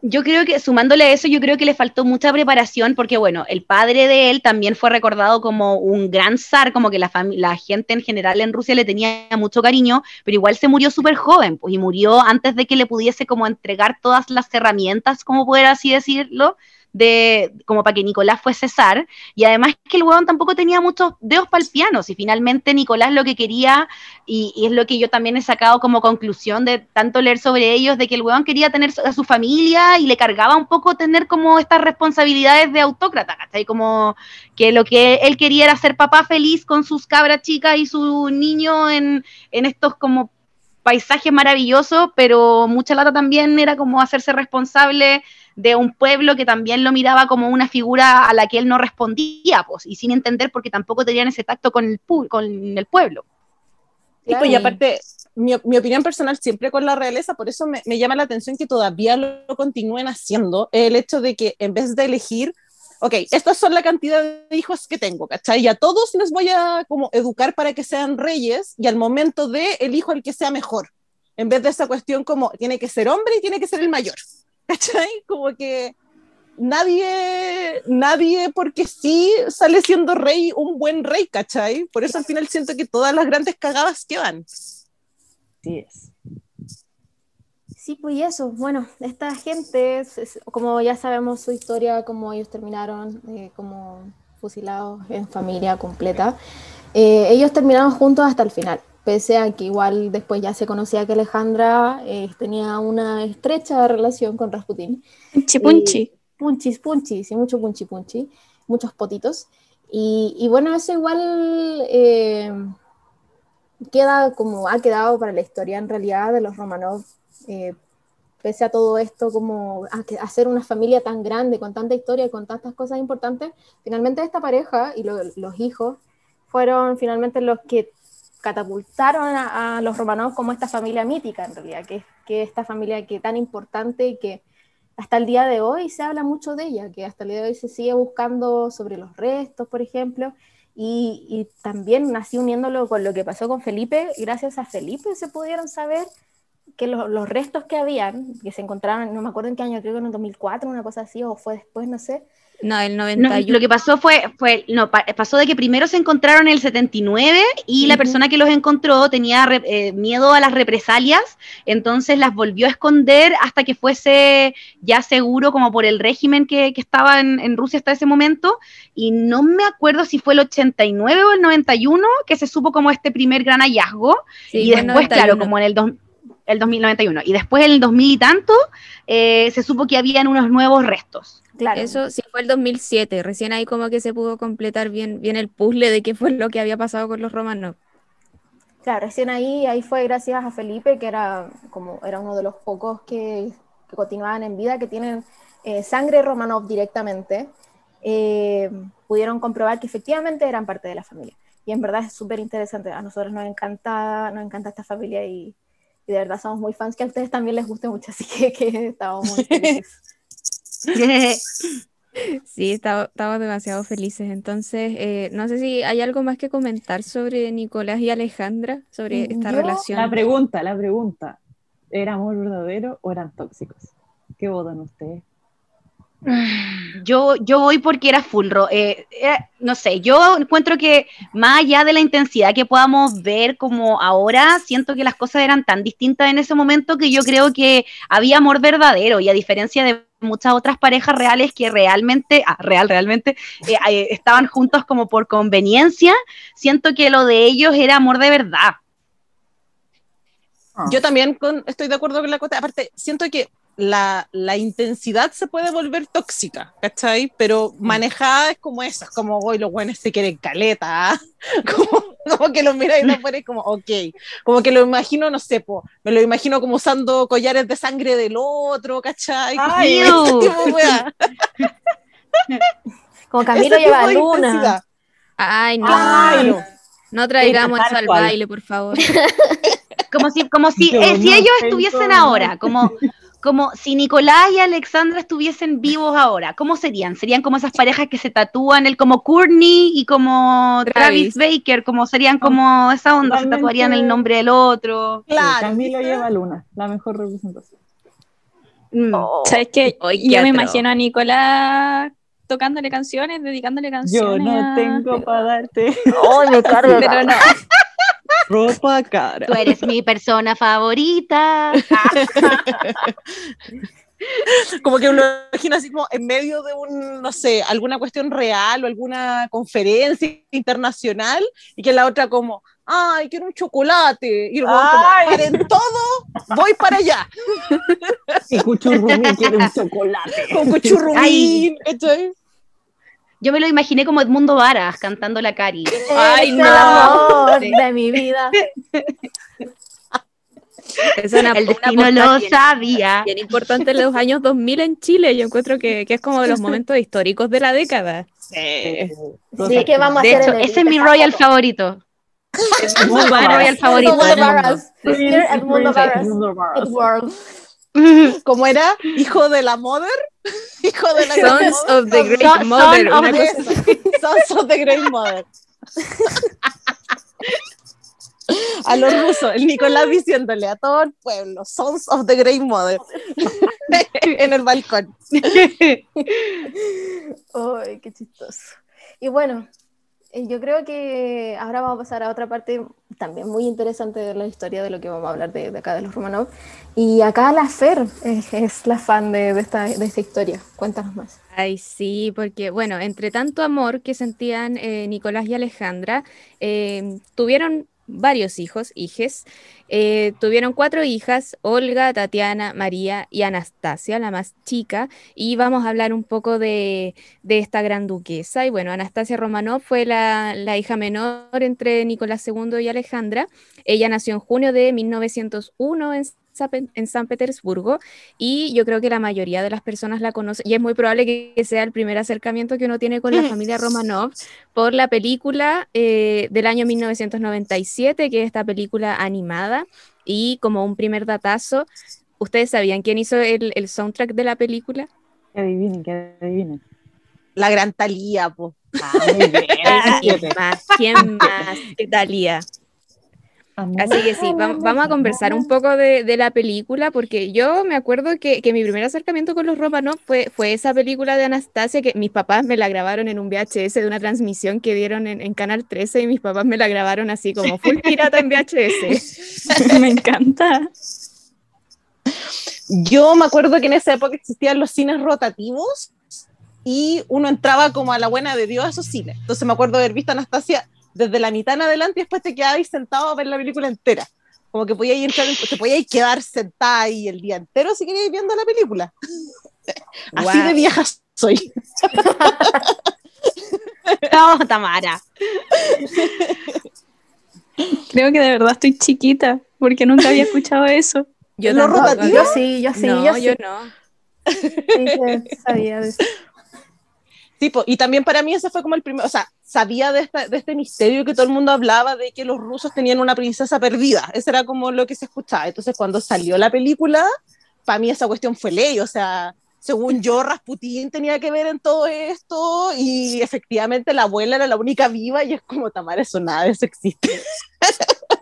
yo creo que, sumándole a eso, yo creo que le faltó mucha preparación porque, bueno, el padre de él también fue recordado como un gran zar, como que la, la gente en general en Rusia le tenía mucho cariño, pero igual se murió súper joven, pues, y murió antes de que le pudiese como entregar todas las herramientas, como poder así decirlo, de como para que Nicolás fuese zar, y además que el huevón tampoco tenía muchos dedos para el piano, y finalmente Nicolás lo que quería, y, es lo que yo también he sacado como conclusión de tanto leer sobre ellos, de que el huevón quería tener a su familia y le cargaba un poco tener como estas responsabilidades de autócrata, ¿cachai? Como que lo que él quería era ser papá feliz con sus cabras chicas y su niño en, en estos como paisajes maravillosos, pero mucha lata también era como hacerse responsable de un pueblo que también lo miraba como una figura a la que él no respondía, pues, y sin entender porque tampoco tenían ese tacto con el, con el pueblo. Y, pues, y aparte, mi, mi, opinión personal siempre con la realeza, por eso me, me, llama la atención que todavía lo continúen haciendo, el hecho de que en vez de elegir, ok, estas son la cantidad de hijos que tengo, ¿cachai? Y a todos les voy a como educar para que sean reyes y al momento de el hijo el que sea mejor, en vez de esa cuestión como tiene que ser hombre y tiene que ser el mayor. ¿Cachai? Como que nadie, nadie porque sí sale siendo rey, un buen rey, ¿cachai? Por eso al final siento que todas las grandes cagadas quedan. Sí es. Sí, pues eso, bueno, esta gente, como ya sabemos su historia, como ellos terminaron eh, como fusilados en familia completa, eh, ellos terminaron juntos hasta el final pese a que igual después ya se conocía que Alejandra eh, tenía una estrecha relación con Rasputin. Punchi punchi. punchis punchis, y mucho punchi punchi, muchos potitos. Y, y bueno, eso igual eh, queda como ha quedado para la historia en realidad de los Romanov, eh, pese a todo esto, como hacer una familia tan grande, con tanta historia y con tantas cosas importantes, finalmente esta pareja y los hijos fueron finalmente los que catapultaron a, los romanos como esta familia mítica, en realidad, que, que esta familia que tan importante y que hasta el día de hoy se habla mucho de ella, que hasta el día de hoy se sigue buscando sobre los restos, por ejemplo, y, y también así uniéndolo con lo que pasó con Felipe, gracias a Felipe se pudieron saber que los restos que habían, que se encontraron, no me acuerdo en qué año, creo que en el 2004, una cosa así, o fue después, no sé, no, el 91. lo que pasó fue, fue no, pasó de que primero se encontraron en el 79 y la persona que los encontró tenía eh, miedo a las represalias, entonces las volvió a esconder hasta que fuese ya seguro como por el régimen que, que estaba en, en, Rusia hasta ese momento. Y no me acuerdo si fue el 89 o el 91 que se supo como este primer gran hallazgo. y después, claro, como en el, el 2091. Y después en el 2000 y tanto eh, se supo que habían unos nuevos restos. Claro. Eso sí fue el 2007, recién ahí como que se pudo completar bien, bien el puzzle de qué fue lo que había pasado con los romanos. Claro, recién ahí, ahí fue gracias a Felipe, que era, como, era uno de los pocos que, que continuaban en vida, que tienen eh, sangre Romanov directamente, eh, pudieron comprobar que efectivamente eran parte de la familia. Y en verdad es súper interesante, a nosotros nos encanta, nos encanta esta familia y, y, de verdad somos muy fans, que a ustedes también les guste mucho, así que, que estamos muy felices. Sí, estamos demasiado felices. Entonces, eh, no sé si hay algo más que comentar sobre Nicolás y Alejandra, sobre esta relación. La pregunta, la pregunta. ¿Era amor verdadero o eran tóxicos? ¿Qué votan ustedes? Yo, yo voy porque era Fulro. Eh, no sé, yo encuentro que más allá de la intensidad que podamos ver como ahora, siento que las cosas eran tan distintas en ese momento que yo creo que había amor verdadero y a diferencia de muchas otras parejas reales que realmente, ah, real, realmente, eh, estaban juntos como por conveniencia, siento que lo de ellos era amor de verdad. Yo también estoy de acuerdo con la cosa. Aparte, siento que la, la, intensidad se puede volver tóxica, ¿cachai? Pero mm. manejada es como eso, es como, hoy los buenos se quieren caleta, ¿ah? como, que lo mira y lo pones como, ok, como que lo imagino, no sé, po, me lo imagino como usando collares de sangre del otro, ¿cachai? Ay, como Camilo lleva luna. Ay, no. no. traigamos eso al baile, por favor. como si, como si, eh, si ellos estuviesen ahora, como como si Nicolás y Alexandra estuviesen vivos ahora, ¿cómo serían? ¿Serían como esas parejas que se tatúan, el como Courtney y como Travis, Baker, como serían como esa onda, se tatuarían el nombre del otro? Claro. Camilo lleva Luna, la mejor representación. Mm. Oh. ¿Sabes qué? Yo me imagino a Nicolás tocándole canciones, dedicándole canciones. Yo no tengo para darte. Oh, me cargo. Pero no. Ropa cara. Tú eres mi persona favorita. como que uno imagina así como en medio de un, no sé, alguna cuestión real o alguna conferencia internacional y que la otra como, ay, quiero un chocolate. Y luego como, en todo, voy para allá. Y Cuchurrumín quiere un chocolate. Con Cuchurrumín, ¿cachai? Yo me lo imaginé como Edmundo Varas cantando la Cari. ¡Ay, no! de mi vida. Es una, el destino lo sabía. Bien importante en los años 2000 en Chile. Yo encuentro que, que es como de los momentos históricos de la década. Sí. sí ¿qué vamos a de hacer hecho, ese es mi royal favorito. Es mi royal favorito. Edmundo Varas. ¿Cómo era? Hijo de la mother. Hijo de la Sons of the Great Mother. Sons of the Great Mother. A los rusos, el Nicolás diciéndole a todo el pueblo, Sons of the Great Mother, en el balcón. Ay, qué chistoso. Y bueno, yo creo que ahora vamos a pasar a otra parte también muy interesante de la historia de lo que vamos a hablar de, acá de los Romanov. Y acá la Fer es, la fan de, esta, de, esta, historia. Cuéntanos más. Ay, sí, porque bueno, entre tanto amor que sentían eh, Nicolás y Alejandra, eh, tuvieron varios hijos, hijes. Eh, tuvieron cuatro hijas, Olga, Tatiana, María y Anastasia, la más chica, y vamos a hablar un poco de, esta gran duquesa. Y bueno, Anastasia Romanov fue la, la, hija menor entre Nicolás II y Alejandra. Ella nació en junio de 1901 en en San Petersburgo y yo creo que la mayoría de las personas la conocen y es muy probable que sea el primer acercamiento que uno tiene con la familia Romanov por la película eh, del año 1997, que es esta película animada y como un primer datazo, ¿ustedes sabían quién hizo el, soundtrack de la película? Que adivinen, que adivinen. La gran Talía, po. Ah, ¿Quién más? ¿Quién más que Talía? Así que sí, vamos a conversar un poco de, la película, porque yo me acuerdo que, mi primer acercamiento con los Romanov fue, fue esa película de Anastasia, que mis papás me la grabaron en un VHS de una transmisión que dieron en, Canal 13 y mis papás me la grabaron así como full pirata en VHS. me encanta. Yo me acuerdo que en esa época existían los cines rotativos y uno entraba como a la buena de Dios a esos cines. Entonces me acuerdo de haber visto a Anastasia desde la mitad en adelante y después te quedabas sentado a ver la película entera. Como que podíais entrar, te podíais quedar sentada ahí el día entero si queríais viendo la película. Así de vieja soy. no, Tamara. Creo que de verdad estoy chiquita, porque nunca había escuchado eso. Yo, no, yo sí, yo sí, no, yo, yo no. Sí, sabía de eso. Tipo, y también para mí ese fue como el primer, o sea, sabía de, esta, de este misterio que todo el mundo hablaba de que los rusos tenían una princesa perdida. Eso era como lo que se escuchaba. Entonces, cuando salió la película, para mí esa cuestión fue ley. O sea, según yo, Rasputín tenía que ver en todo esto y efectivamente la abuela era la única viva y es como, Tamara, eso nada, eso existe.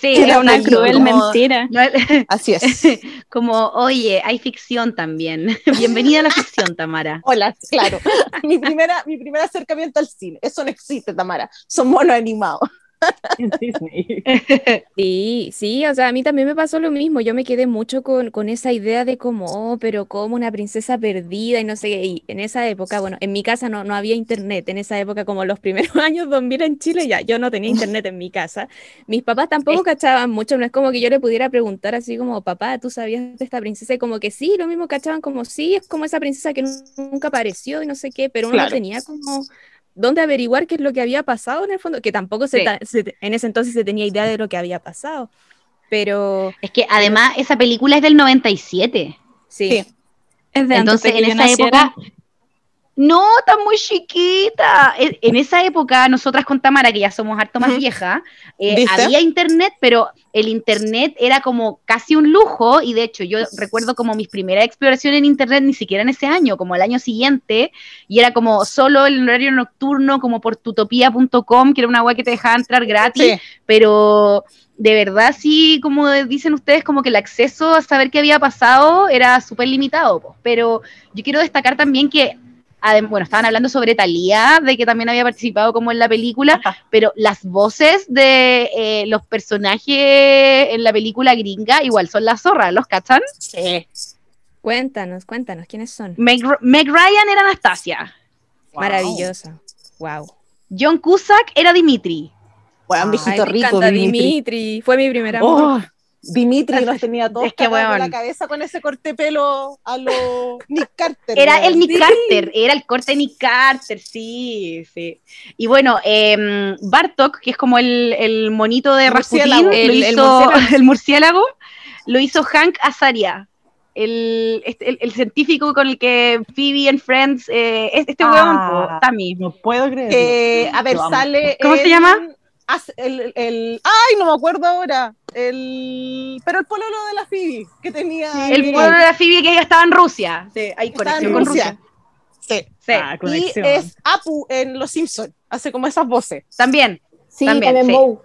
Sí, era una cruel mentira. Así es. Como, oye, hay ficción también. Bienvenida a la ficción, Tamara. Hola, claro. Mi, primera, mi primer acercamiento al cine. Eso no existe, Tamara. Son monos animados. Sí, sí, o sea, a mí también me pasó lo mismo. Yo me quedé mucho con, con esa idea de como, oh, pero como una princesa perdida y no sé qué. Y en esa época, bueno, en mi casa no, no había internet. En esa época, como los primeros años 2000 en Chile, ya yo no tenía internet en mi casa. Mis papás tampoco cachaban mucho. No es como que yo le pudiera preguntar así como, papá, ¿tú sabías de esta princesa? Y como que sí, lo mismo cachaban como, sí, es como esa princesa que nunca apareció y no sé qué, pero uno no tenía como dónde averiguar qué es lo que había pasado en el fondo, que tampoco se, en ese entonces se tenía idea de lo que había pasado. Pero. Es que además esa película es del 97. Sí. Es de Entonces, en esa época, no, está muy chiquita. En esa época, nosotras con Tamara, que ya somos harto más vieja, eh, había internet, pero el internet era como casi un lujo. Y de hecho, yo recuerdo como mis primeras exploraciones en internet, ni siquiera en ese año, como el año siguiente, y era como solo el horario nocturno, como por tutopia.com, que era una web que te dejaba entrar gratis, pero de verdad sí, como dicen ustedes, como que el acceso a saber qué había pasado era súper limitado. Pero yo quiero destacar también que bueno, estaban hablando sobre Talía, de que también había participado como en la película, pero las voces de eh, los personajes en la película gringa igual son las zorras, ¿los cachan? Sí. Cuéntanos, cuéntanos, ¿quiénes son? Meg, Ryan era Anastasia. Maravillosa. Wow. John Cusack era Dimitri. Bueno, viejito rico. Dimitri. Fue mi primera amor. Oh. Dimitri nos tenía todos es que, la cabeza con ese corte pelo a lo Nick Carter. Era el Nick Carter, era el corte de Nick Carter, sí, sí. Y bueno, eh, Bartok, que es como el, el monito de Rasputin, el, el, murciélago. el, murciélago. lo hizo Hank Azaria. El, este, el, el, científico con el que Phoebe en Friends, eh, este ah, Tammy. No puedo creer. Eh, a ver, sale. ¿Cómo se llama? El, el, ay, no me acuerdo ahora, el, pero el pololo de la Phoebe que tenía. el pololo de la Phoebe que ella estaba en Rusia, sí, ahí conexión con Rusia. Sí, sí. Ah, y es Apu en Los Simpsons, hace como esas voces. También. Sí, también, también Moe.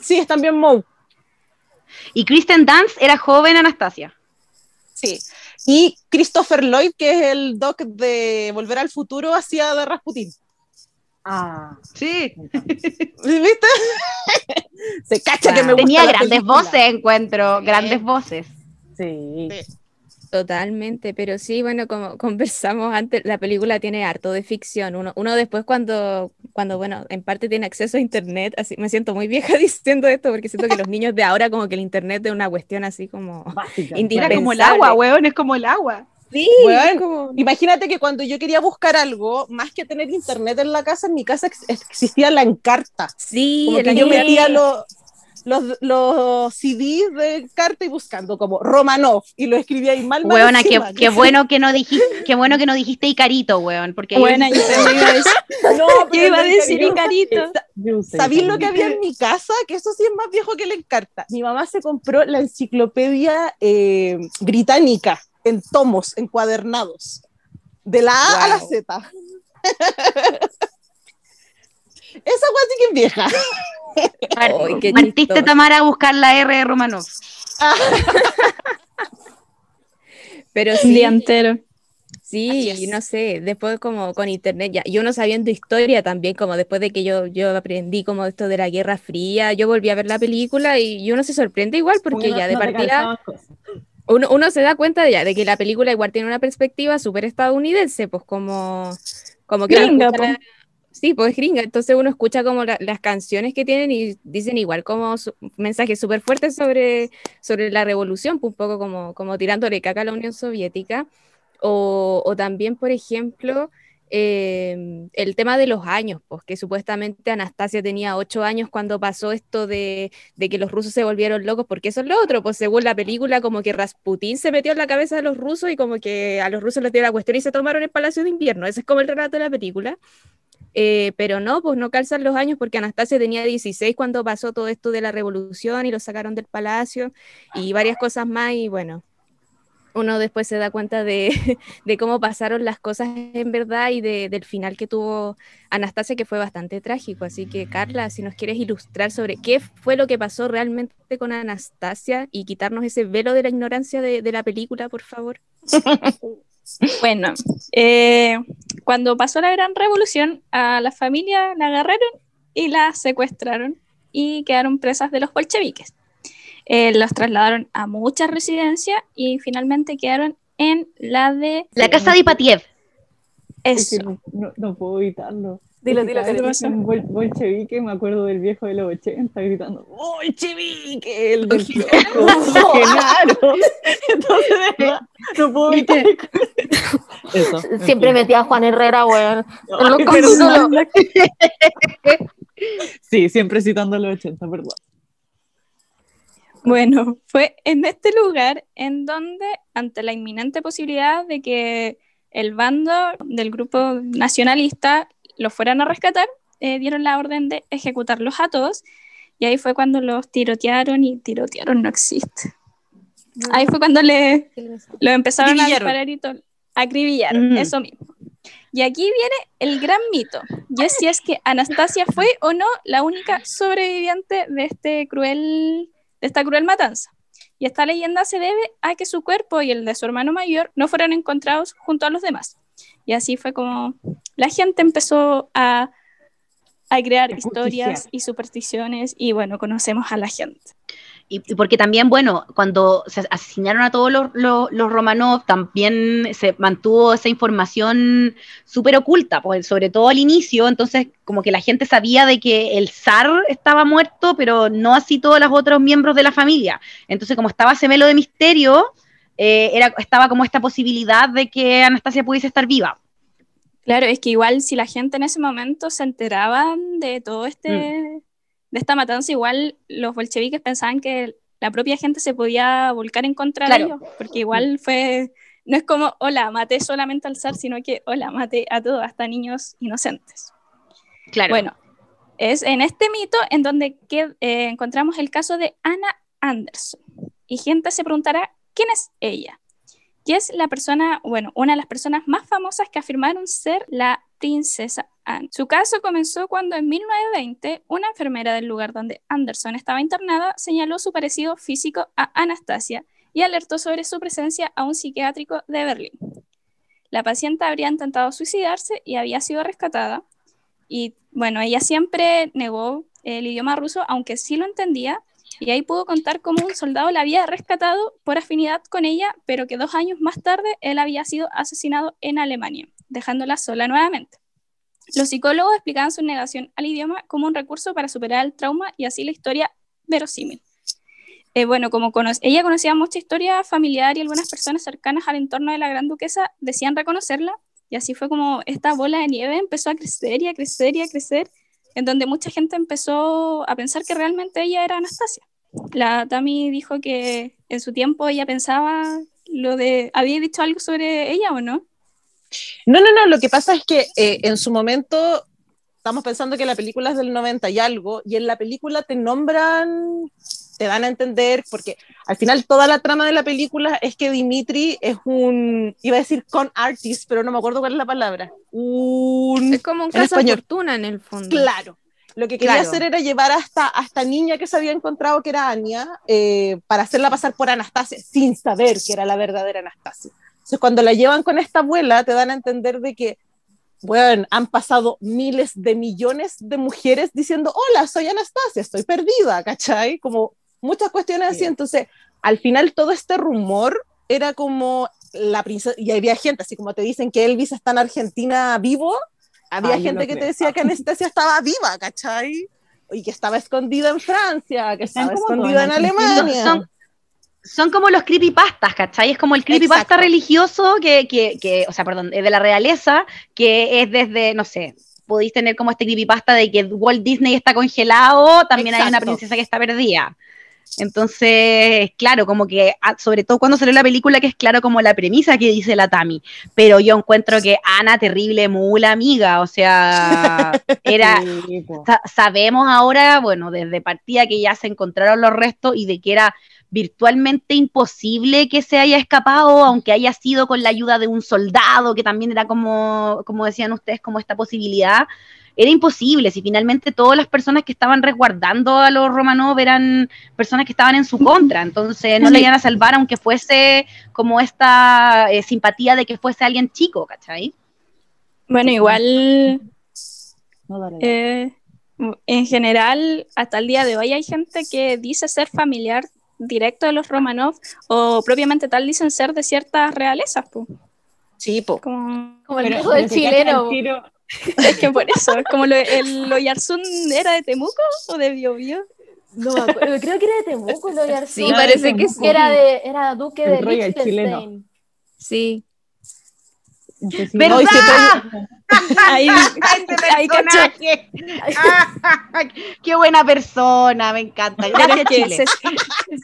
Sí, es también Moe. Y Kristen Dance era joven Anastasia. Sí. Y Christopher Lloyd, que es el doc de Volver al Futuro, hacía de Rasputin. Ah, sí. ¿Viste? Se cacha que me gusta Tenía grandes voces, encuentro, grandes voces. Sí. Totalmente, pero sí, bueno, como conversamos antes, la película tiene harto de ficción. Uno, uno después cuando, cuando, bueno, en parte tiene acceso a internet, así me siento muy vieja diciendo esto porque siento que los niños de ahora como que el internet es una cuestión así como indispensable. como el agua, weón, es como el agua. Sí, imagínate que cuando yo quería buscar algo, más que tener internet en la casa, en mi casa existía la encarta. Sí, como que yo metía los, los, los CDs de carta y buscando como Romanov y lo escribía ahí mal. Weona, qué, qué, bueno que no dijiste, qué bueno que no dijiste Icarito, weón, porque bueno, yo iba a decir, no, iba a decir Icarito. ¿Sabéis lo que había en mi casa? Que eso sí es más viejo que la encarta. Mi mamá se compró la enciclopedia eh, británica en tomos encuadernados, de la A a la Z. Esa cosa sí que es vieja. Partiste Tamara a buscar la R de Romanov. Pero sí, entero. Sí, no sé, después como con internet ya, y uno sabiendo historia también, como después de que yo, yo aprendí como esto de la Guerra Fría, yo volví a ver la película y uno se sorprende igual porque ya de partida uno, se da cuenta de, ya, de que la película igual tiene una perspectiva súper estadounidense, pues como, como que... Gringa, sí, pues gringa. Entonces uno escucha como las canciones que tienen y dicen igual como mensajes súper fuertes sobre, sobre la revolución, pues un poco como, como tirándole caca a la Unión Soviética. O, o también, por ejemplo, Em, el tema de los años, pues que supuestamente Anastasia tenía ocho años cuando pasó esto de, que los rusos se volvieron locos, porque eso es lo otro, pues según la película, como que Rasputín se metió en la cabeza de los rusos y como que a los rusos les dio la cuestión y se tomaron el Palacio de Invierno, ese es como el relato de la película. Eh, pero no, pues no calzan los años porque Anastasia tenía 16 cuando pasó todo esto de la revolución y lo sacaron del palacio y varias cosas más y bueno, uno después se da cuenta de, cómo pasaron las cosas en verdad y del final que tuvo Anastasia, que fue bastante trágico. Así que, Carla, si nos quieres ilustrar sobre qué fue lo que pasó realmente con Anastasia y quitarnos ese velo de la ignorancia de, la película, por favor. bueno, eh, cuando pasó la Gran Revolución, a la familia la agarraron y la secuestraron y quedaron presas de los bolcheviques. Eh, los trasladaron a muchas residencias y finalmente quedaron en la de... La casa de Ipatiev. Eso. no, puedo evitarlo. Dilo, dilo, que en bol bolchevique, me acuerdo del viejo de los 80 gritando ¡Bolchevique! El del claro. Entonces, no puedo evitar. Eso, Siempre metía a Juan Herrera, weón. sí, siempre citando los 80, perdón. Bueno, fue en este lugar en donde, ante la inminente posibilidad de que el bando del grupo nacionalista los fueran a rescatar, eh, dieron la orden de ejecutarlos a todos. Y ahí fue cuando los tirotearon y tirotearon no existe. Ahí fue cuando le, lo empezaron a disparar y todo. Acribillaron, eso mismo. Y aquí viene el gran mito, y es si es que Anastasia fue o no la única sobreviviente de este cruel de esta cruel matanza. Y esta leyenda se debe a que su cuerpo y el de su hermano mayor no fueron encontrados junto a los demás. Y así fue como la gente empezó a, a crear historias y supersticiones y bueno, conocemos a la gente. Y, porque también, bueno, cuando se asesinaron a todos los, los, Romanov, también se mantuvo esa información súper oculta, pues, sobre todo al inicio, entonces como que la gente sabía de que el zar estaba muerto, pero no así todos los otros miembros de la familia. Entonces como estaba ese melo de misterio, eh, era, estaba como esta posibilidad de que Anastasia pudiese estar viva. Claro, es que igual si la gente en ese momento se enteraba de todo este... Mm de esta matanza, igual los bolcheviques pensaban que la propia gente se podía volcar en contra de ellos, porque igual fue, no es como, hola, maté solamente al zar, sino que, hola, maté a todos, hasta niños inocentes. Claro. Bueno, es en este mito en donde que, eh, encontramos el caso de Anna Anderson. Y gente se preguntará, ¿quién es ella? Y es la persona, bueno, una de las personas más famosas que afirmaron ser la princesa Anne. Su caso comenzó cuando en 1920 una enfermera del lugar donde Anderson estaba internada señaló su parecido físico a Anastasia y alertó sobre su presencia a un psiquiátrico de Berlín. La paciente habría intentado suicidarse y había sido rescatada. Y bueno, ella siempre negó el idioma ruso, aunque sí lo entendía, y ahí pudo contar cómo un soldado la había rescatado por afinidad con ella, pero que dos años más tarde él había sido asesinado en Alemania dejándola sola nuevamente. Los psicólogos explicaban su negación al idioma como un recurso para superar el trauma y así la historia verosímil. Eh, bueno, ella conocía mucha historia familiar y algunas personas cercanas al entorno de la gran duquesa decían reconocerla, y así fue como esta bola de nieve empezó a crecer y a crecer y a crecer, en donde mucha gente empezó a pensar que realmente ella era Anastasia. La Tami dijo que en su tiempo ella pensaba lo de, ¿había dicho algo sobre ella o no? No, no, no, lo que pasa es que eh, en su momento estamos pensando que la película es del 90 y algo, y en la película te nombran, te dan a entender, porque al final toda la trama de la película es que Dimitri es un, iba a decir con artist, pero no me acuerdo cuál es la palabra. Un, es como un caso de fortuna en el fondo. Claro. Lo que quería hacer era llevar hasta a esta niña que se había encontrado que era Anya eh, para hacerla pasar por Anastasia sin saber que era la verdadera Anastasia. Entonces, cuando la llevan con esta abuela, te dan a entender de que, bueno, han pasado miles de millones de mujeres diciendo, hola, soy Anastasia, estoy perdida, ¿cachai? Como muchas cuestiones así. Entonces, al final todo este rumor era como la princesa, y había gente, así como te dicen que Elvis está en Argentina vivo, había gente que te decía que Anastasia estaba viva, ¿cachai? Y que estaba escondida en Francia, que estaba escondida en Alemania son como los creepypastas, ¿cachai? Es como el creepypasta religioso que, que, que, o sea, perdón, de la realeza, que es desde, no sé, podéis tener como este creepypasta de que Walt Disney está congelado, también hay una princesa que está perdida. Entonces, claro, como que, ah, sobre todo cuando salió la película, que es claro como la premisa que dice la Tami, pero yo encuentro que Ana, terrible mula amiga, o sea, era, sabemos ahora, bueno, desde partida que ya se encontraron los restos y de que era virtualmente imposible que se haya escapado, aunque haya sido con la ayuda de un soldado, que también era como, como decían ustedes, como esta posibilidad. Era imposible, si finalmente todas las personas que estaban resguardando a los Romanov eran personas que estaban en su contra, entonces no le iban a salvar aunque fuese como esta eh, simpatía de que fuese alguien chico, ¿cachai? Bueno, igual eh, en general, hasta el día de hoy hay gente que dice ser familiar directo de los Romanov o propiamente tal dicen ser de ciertas realezas. Sí, po. Como, el caso del chileno. Es que por eso, como lo, el Loyarzún era de Temuco o de Biobío. No, creo que era de Temuco, Loyarzún. Sí, parece que sí. Era, de, era duque de Liechtenstein. Sí. ¿Verdad? ahí, ahí Qué buena persona, me encanta. Gracias, Chile. Se,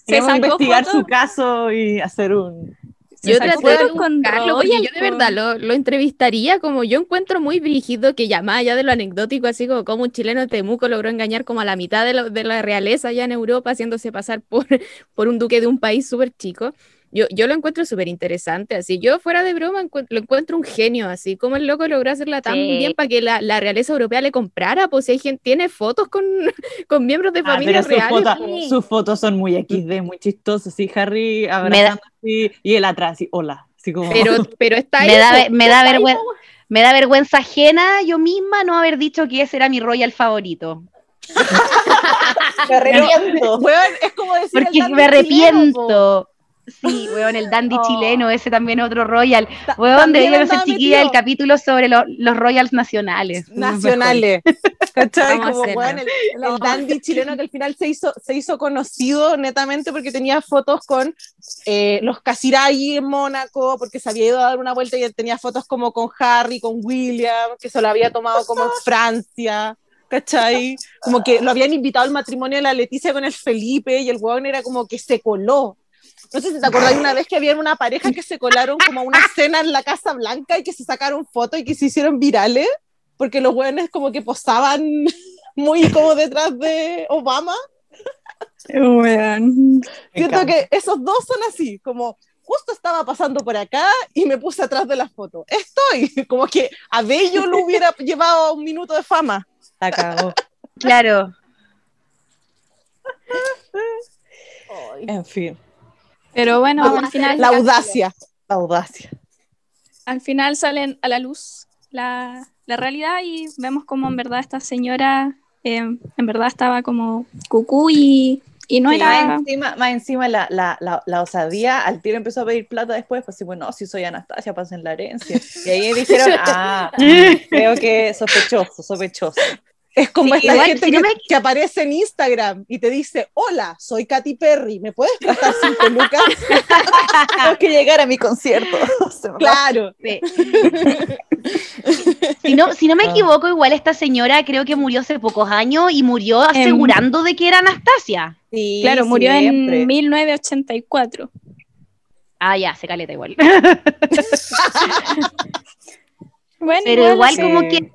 se investigar su caso y hacer un yo traté de con Carlos, yo de verdad lo, lo, entrevistaría como yo encuentro muy brígido que ya más allá de lo anecdótico, así como, como un chileno de Temuco logró engañar como a la mitad de, de la realeza allá en Europa, haciéndose pasar por, por un duque de un país súper chico. Yo, yo lo encuentro súper interesante, así. Yo fuera de broma lo encuentro un genio, así. Como el loco logró hacerla tan bien para que la, la, realeza europea le comprara, pues si hay gente, tiene fotos con, con miembros de ah, familia reales. Sus, fotos son muy XD, muy chistosas, sí, Harry abrazando así, y él atrás, y hola. Así como... pero, pero está ahí. Me da, me da vergüenza. Me da vergüenza ajena yo misma no haber dicho que ese era mi royal favorito. me arrepiento. es como decir Porque me arrepiento. Sí, weón, el dandy oh. chileno, ese también otro royal. Weón, debía ser chiquilla el capítulo sobre los royals nacionales. Nacionales. ¿Cachai? Como, weón, el, dandy chileno que al final se hizo, se hizo conocido netamente porque tenía fotos con eh, los Casiraghi en Mónaco, porque se había ido a dar una vuelta y tenía fotos como con Harry, con William, que se lo había tomado como en Francia. ¿Cachai? Como que lo habían invitado al matrimonio de la Leticia con el Felipe y el weón era como que se coló no sé si te acuerdas de una vez que había una pareja que se colaron como a una cena en la Casa Blanca y que se sacaron fotos y que se hicieron virales, porque los buenos como que posaban muy como detrás de Obama. Siento que esos dos son así, como justo estaba pasando por acá y me puse atrás de la foto. Estoy, como que a Bello lo hubiera llevado un minuto de fama. Acabó. Claro. En fin. Pero bueno, al final. La audacia. La audacia. Al final salen a la luz la, la realidad y vemos como en verdad esta señora eh, en verdad estaba como cucú y, y no era. Más encima, más encima la, la, la, la, osadía, al tiro empezó a pedir plata después, pues sí, bueno, si soy Anastasia, pasen la herencia. Y ahí dijeron, ah, creo que sospechoso, sospechoso. Es como esta gente que, aparece en Instagram y te dice, hola, soy Katy Perry, ¿me puedes prestar cinco lucas? Tengo que llegar a mi concierto. claro. si, no, si no me ah. equivoco, igual esta señora creo que murió hace pocos años y murió asegurando de que era Anastasia. Sí, claro, murió en 1984. Ah, ya, se caleta igual. bueno, Pero igual, como que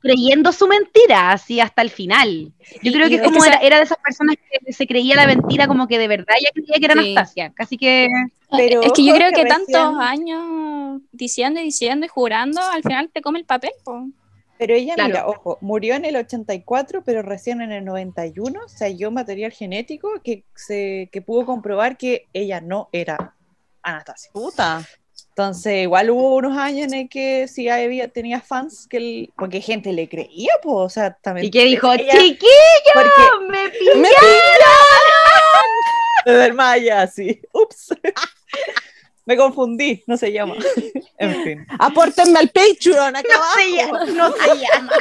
creyendo su mentira, así hasta el final. Yo creo que como era, era, de esas personas que se creía la mentira como que de verdad ella creía que era Anastasia, casi que... Pero es que yo creo que, tantos años diciendo y diciendo y jurando, al final te come el papel. Pero ella, mira, ojo, murió en el 84, pero recién en el 91 se halló material genético que, se, que pudo comprobar que ella no era Anastasia. Puta. Entonces, igual hubo unos años en que sí había, tenía fans que porque gente le creía, pues, o sea, también. Y que dijo, chiquillo, me pillaron. ¡Me pillaron! Maya, sí. Ups. me confundí, no se llama. en fin. Apórtenme al Patreon acá no Se llama, no se llama.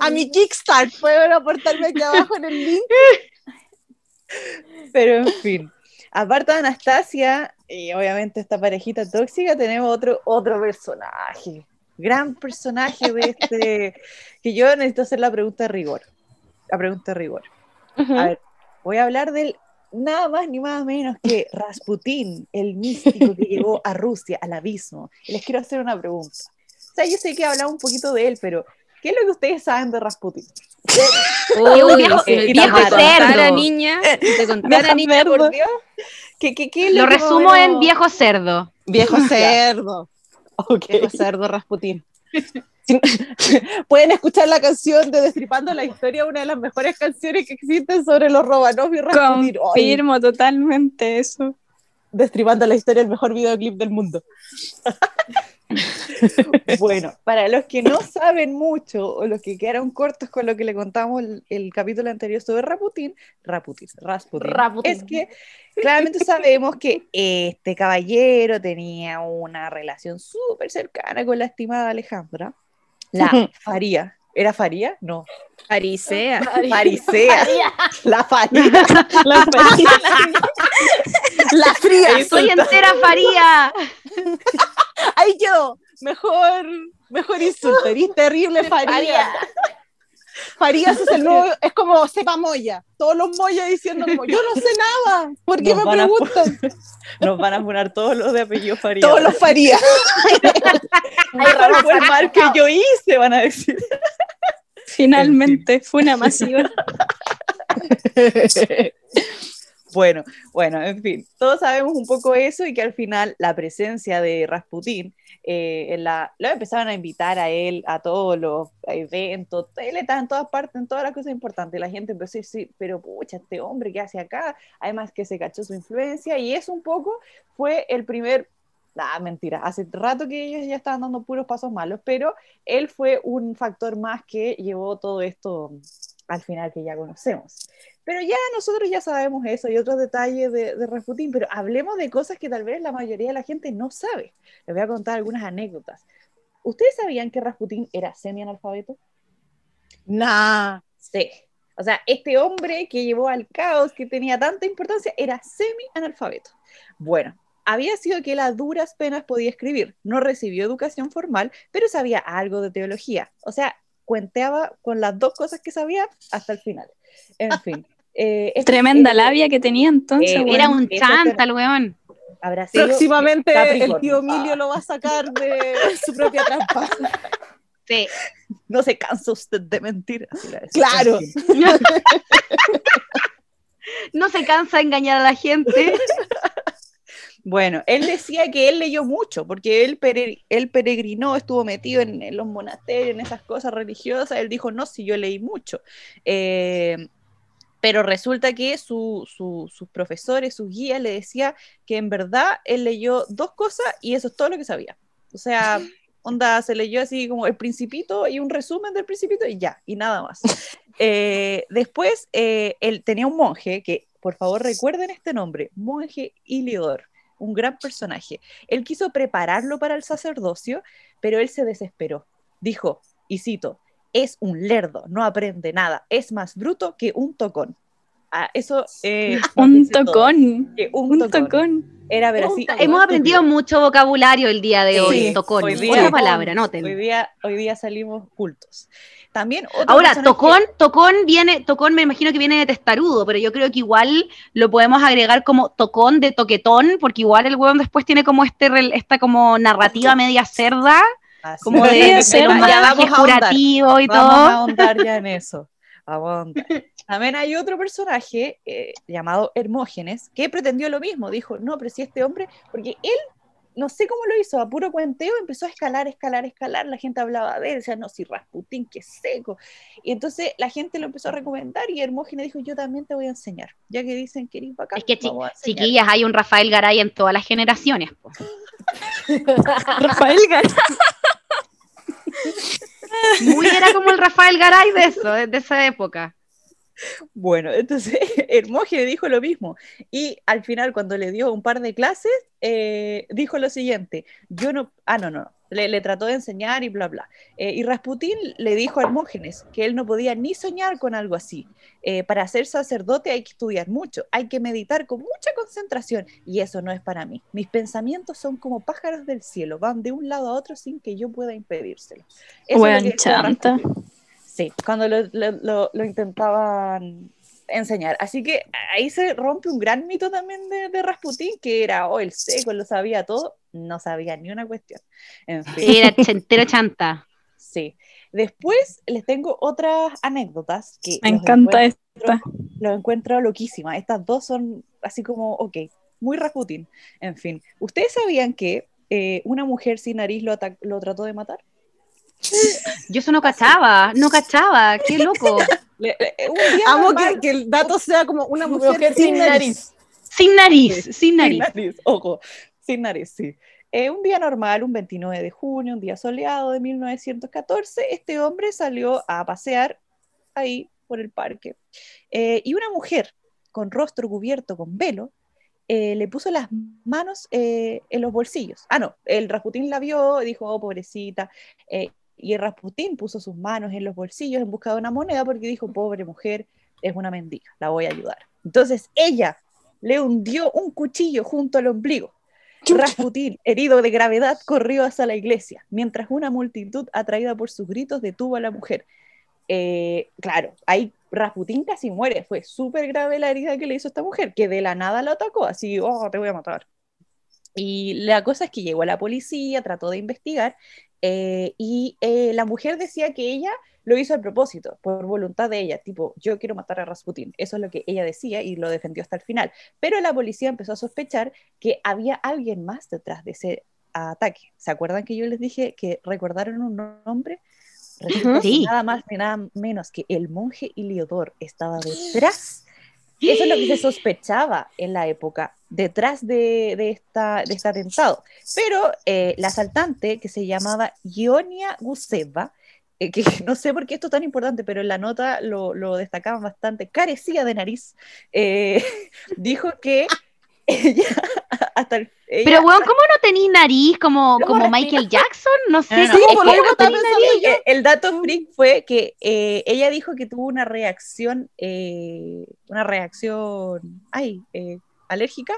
A mi Kickstart, pueden aportarme aquí abajo en el link. Pero en fin. Aparte de Anastasia, y obviamente esta parejita tóxica, tenemos otro, otro personaje, gran personaje de este, que yo necesito hacer la pregunta de rigor. La pregunta de rigor. A ver, voy a hablar del nada más ni más menos que Rasputín, el místico que llegó a Rusia, al abismo. Y les quiero hacer una pregunta. O sea, yo sé que he hablado un poquito de él, pero ¿Qué es lo que ustedes saben de Rasputin? Uy, viejo, viejo cerdo. niña, te contara niña, por Dios. ¿Qué, qué, qué lo, resumo en viejo cerdo. Viejo cerdo. okay. Viejo cerdo Rasputin. Pueden escuchar la canción de Destripando la Historia, una de las mejores canciones que existen sobre los Romanov y Rasputin. Confirmo totalmente eso. Destripando la Historia, el mejor videoclip del mundo. bueno, para los que no saben mucho o los que quedaron cortos con lo que le contamos el, capítulo anterior sobre Raputin, Raputin, Rasputin, es que claramente sabemos que este caballero tenía una relación súper cercana con la estimada Alejandra, la Faría. ¿Era Faría? No. Farisea. Farisea. La Faría. La Faría. La fría. Soy entera Faría. Ay, yo. Mejor, mejor insulto. Eres terrible, Faría. Farías es el nuevo, es como sepa Moya. Todos los Moya diciendo como, yo no sé nada. ¿Por qué me preguntan? nos van a poner todos los de apellido Faría. Todos los Farías. Ay, fue el mal que yo hice, van a decir. Finalmente, fue una masiva. Bueno, bueno, en fin, todos sabemos un poco eso y que al final la presencia de Rasputín, eh, en la, lo empezaron a invitar a él a todos los eventos, él estaba en todas partes, en todas las cosas importantes, la gente empezó a decir, pero pucha, este hombre, ¿qué hace acá? Además que se cachó su influencia y eso un poco fue el primer Ah, mentira, hace rato que ellos ya estaban dando puros pasos malos, pero él fue un factor más que llevó todo esto al final que ya conocemos. Pero ya nosotros ya sabemos eso y otros detalles de, de Rasputín, pero hablemos de cosas que tal vez la mayoría de la gente no sabe. Les voy a contar algunas anécdotas. ¿Ustedes sabían que Rasputín era semi-analfabeto? Nah. Sí. O sea, este hombre que llevó al caos, que tenía tanta importancia, era semi-analfabeto. Bueno, había sido que él a duras penas podía escribir. No recibió educación formal, pero sabía algo de teología. O sea, cuenteaba con las dos cosas que sabía hasta el final. En fin. Eh, Tremenda labia que tenía entonces. Eh, era un chanta el weón. Próximamente el tío Emilio lo va a sacar de su propia trampa. Sí. No se cansa usted de mentir. Claro. no se cansa de engañar a la gente. Bueno, él decía que él leyó mucho, porque él, él peregrinó, estuvo metido en, los monasterios, en esas cosas religiosas. Él dijo, no, si yo leí mucho. Eh, pero resulta que sus profesores, sus guías le decía que en verdad él leyó dos cosas y eso es todo lo que sabía. O sea, onda, se leyó así como el principito y un resumen del principito y ya, y nada más. Eh, después, eh, él tenía un monje que, por favor, recuerden este nombre, monje Iliodor un gran personaje. Él quiso prepararlo para el sacerdocio, pero él se desesperó. Dijo, y cito, es un lerdo, no aprende nada, es más bruto que un tocón. Ah, eso eh, un tocón. un, tocón. Era ver así. Hemos aprendido mucho vocabulario el día de hoy. tocón. Hoy día, palabra, noten. Hoy día, hoy día salimos cultos. También Ahora, tocón, tocón viene, tocón me imagino que viene de testarudo, pero yo creo que igual lo podemos agregar como tocón de toquetón, porque igual el hueón después tiene como este esta como narrativa media cerda, como de, ser un curativo y todo. Vamos a ahondar ya en eso. También hay otro personaje eh, llamado Hermógenes que pretendió lo mismo. Dijo, no, pero si este hombre, porque él no sé cómo lo hizo, a puro cuenteo empezó a escalar, escalar, escalar, la gente hablaba de él, decía, no, si Rasputín, qué seco. Y entonces la gente lo empezó a recomendar y Hermógenes dijo, yo también te voy a enseñar, ya que dicen que eres bacán. Es que chiquillas, hay un Rafael Garay en todas las generaciones. Rafael Garay. Muy era como el Rafael Garay de eso, de esa época. Bueno, entonces Hermógenes dijo lo mismo. Y al final cuando le dio un par de clases, eh, dijo lo siguiente, yo no, ah, no, no, le, trató de enseñar y bla, bla. Eh, y Rasputín le dijo a Hermógenes que él no podía ni soñar con algo así. Eh, para ser sacerdote hay que estudiar mucho, hay que meditar con mucha concentración y eso no es para mí. Mis pensamientos son como pájaros del cielo, van de un lado a otro sin que yo pueda impedírselo. Eso es Sí, cuando lo, intentaban enseñar. Así que ahí se rompe un gran mito también de, de Rasputín, que era, oh, el seco, lo sabía todo, no sabía ni una cuestión. Era entero chanta. Sí. Después les tengo otras anécdotas que... Me encanta esta. Lo encuentro loquísima. Estas dos son así como, ok, muy Rasputin. En fin, ¿ustedes sabían que eh, una mujer sin nariz lo, lo trató de matar? Yo eso no cachaba, no cachaba, qué loco. Amo que, el dato sea como una mujer, sin, nariz. Sin nariz, sin nariz. Sin nariz, ojo, sin nariz, sí. Eh, un día normal, un 29 de junio, un día soleado de 1914, este hombre salió a pasear ahí por el parque. Eh, y una mujer con rostro cubierto con velo eh, le puso las manos en los bolsillos. Ah, no, el Rasputín la vio, dijo, oh, pobrecita. Y Rasputín puso sus manos en los bolsillos en busca de una moneda porque dijo, pobre mujer, es una mendiga, la voy a ayudar. Entonces ella le hundió un cuchillo junto al ombligo Rasputín, herido de gravedad, corrió hacia la iglesia, mientras una multitud atraída por sus gritos detuvo a la mujer. Eh, claro, ahí Rasputín casi muere, fue súper grave la herida que le hizo esta mujer, que de la nada lo atacó, así, oh, te voy a matar. Y la cosa es que llegó la policía, trató de investigar, eh, y eh, la mujer decía que ella lo hizo a propósito, por voluntad de ella, tipo, yo quiero matar a Rasputin. Eso es lo que ella decía y lo defendió hasta el final. Pero la policía empezó a sospechar que había alguien más detrás de ese ataque. ¿Se acuerdan que yo les dije que recordaron un nombre? Sí. Nada más ni nada menos que el monje Iliodor estaba detrás. Eso es lo que se sospechaba en la época, detrás de, esta, de este atentado. Pero eh, la asaltante, que se llamaba Ionia Guseva, eh, que no sé por qué esto es tan importante, pero en la nota lo, lo destacaban bastante, carecía de nariz, eh, dijo que ella hasta el, pero weón, ¿cómo no tenéis nariz como, como Michael Jackson? No sé. No, no, el, dato freak fue que eh, ella dijo que tuvo una reacción, una reacción, ay, alérgica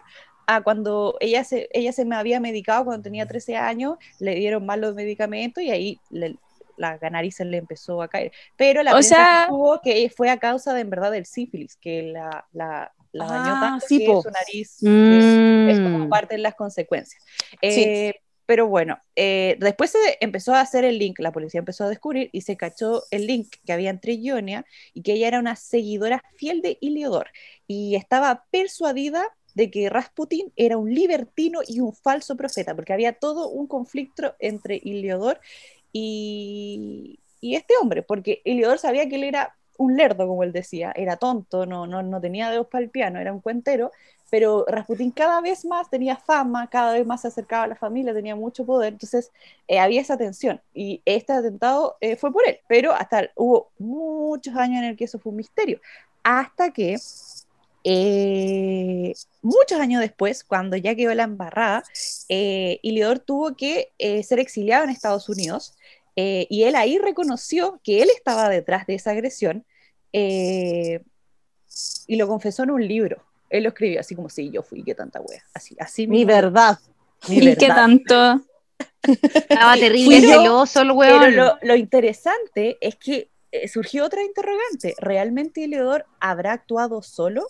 a cuando ella se, ella se me había medicado cuando tenía 13 años, le dieron mal los medicamentos y ahí le, la nariz le empezó a caer. Pero la o sea... que fue a causa de, en verdad, del sífilis, que la, la, la dañó ah, tanto que su nariz es, como mm. parte de las consecuencias. Eh, pero bueno, eh, después se empezó a hacer el link, la policía empezó a descubrir y se cachó el link que había entre Ionia y que ella era una seguidora fiel de Iliodor y estaba persuadida de que Rasputin era un libertino y un falso profeta, porque había todo un conflicto entre Iliodor y, este hombre, porque Eliodor sabía que él era un lerdo, como él decía, era tonto, no, no, no tenía dedos para el piano, era un cuentero, pero Rasputín cada vez más tenía fama, cada vez más se acercaba a la familia, tenía mucho poder, entonces eh, había esa tensión y este atentado eh, fue por él, pero hasta hubo muchos años en el que eso fue un misterio, hasta que eh, muchos años después, cuando ya quedó la embarrada, eh, Iliodor tuvo que eh, ser exiliado en Estados Unidos eh, y él ahí reconoció que él estaba detrás de esa agresión y lo confesó en un libro. Él lo escribió así como, sí, yo fui, qué tanta wea. Así, así mi verdad. ¿Y qué tanto? Estaba terrible, celoso el weón. Pero lo, lo interesante es que surgió otra interrogante. ¿Realmente Iliodor habrá actuado solo?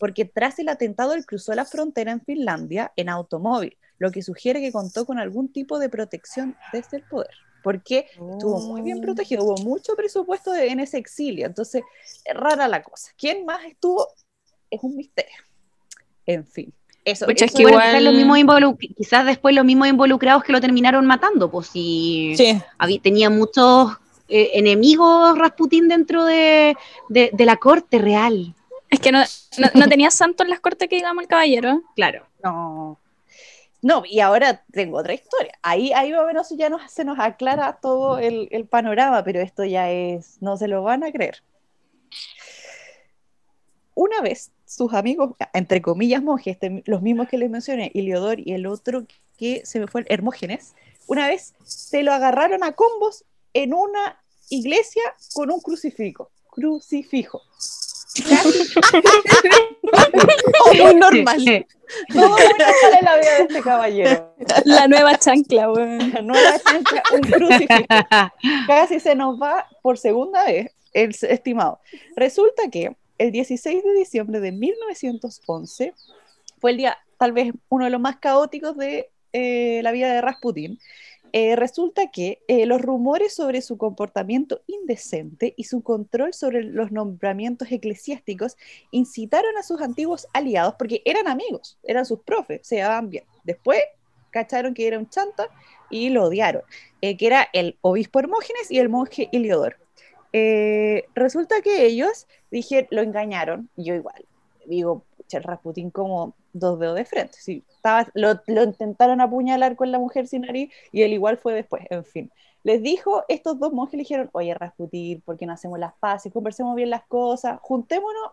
Porque tras el atentado él cruzó la frontera en Finlandia en automóvil, lo que sugiere que contó con algún tipo de protección desde el poder, porque estuvo muy bien oh. protegido, hubo mucho presupuesto en ese exilio, entonces es rara la cosa. ¿Quién más estuvo? Es un misterio. En fin. Eso, es que quizás después los mismos involucrados que lo terminaron matando, pues si tenía muchos eh, enemigos Rasputín dentro de, de la corte real. Es que no, no, tenía santo en las cortes que digamos el caballero. Claro. No. No, y ahora tengo otra historia. Ahí, ahí más o menos ya nos, se nos aclara todo el, panorama, pero esto ya es, no se lo van a creer. Una vez sus amigos, entre comillas monjes, este, los mismos que les mencioné, Iliodor y el otro que se me fue, Hermógenes, una vez se lo agarraron a combos en una iglesia con un crucifijo. Crucifijo. muy normal. Todo en la vida de este caballero. La nueva chancla, weón. La nueva chancla, un crucifijo. Casi se nos va por segunda vez, el estimado. Resulta que el 16 de diciembre de 1911 fue el día, tal vez uno de los más caóticos de eh, la vida de Rasputin. Eh, resulta que eh, los rumores sobre su comportamiento indecente y su control sobre los nombramientos eclesiásticos incitaron a sus antiguos aliados, porque eran amigos, eran sus profes, se llevaban bien. Después cacharon que era un chanta y lo odiaron, eh, que era el obispo Hermógenes y el monje Iliodor. resulta que ellos dijeron, lo engañaron, yo igual, digo, el Rasputín como dos dedos de frente. Sí, estaba, lo, intentaron apuñalar con la mujer sin nariz y él igual fue después, en fin. Les dijo, estos dos monjes le dijeron, oye Rasputín, ¿por qué no hacemos las paces? Conversemos bien las cosas, juntémonos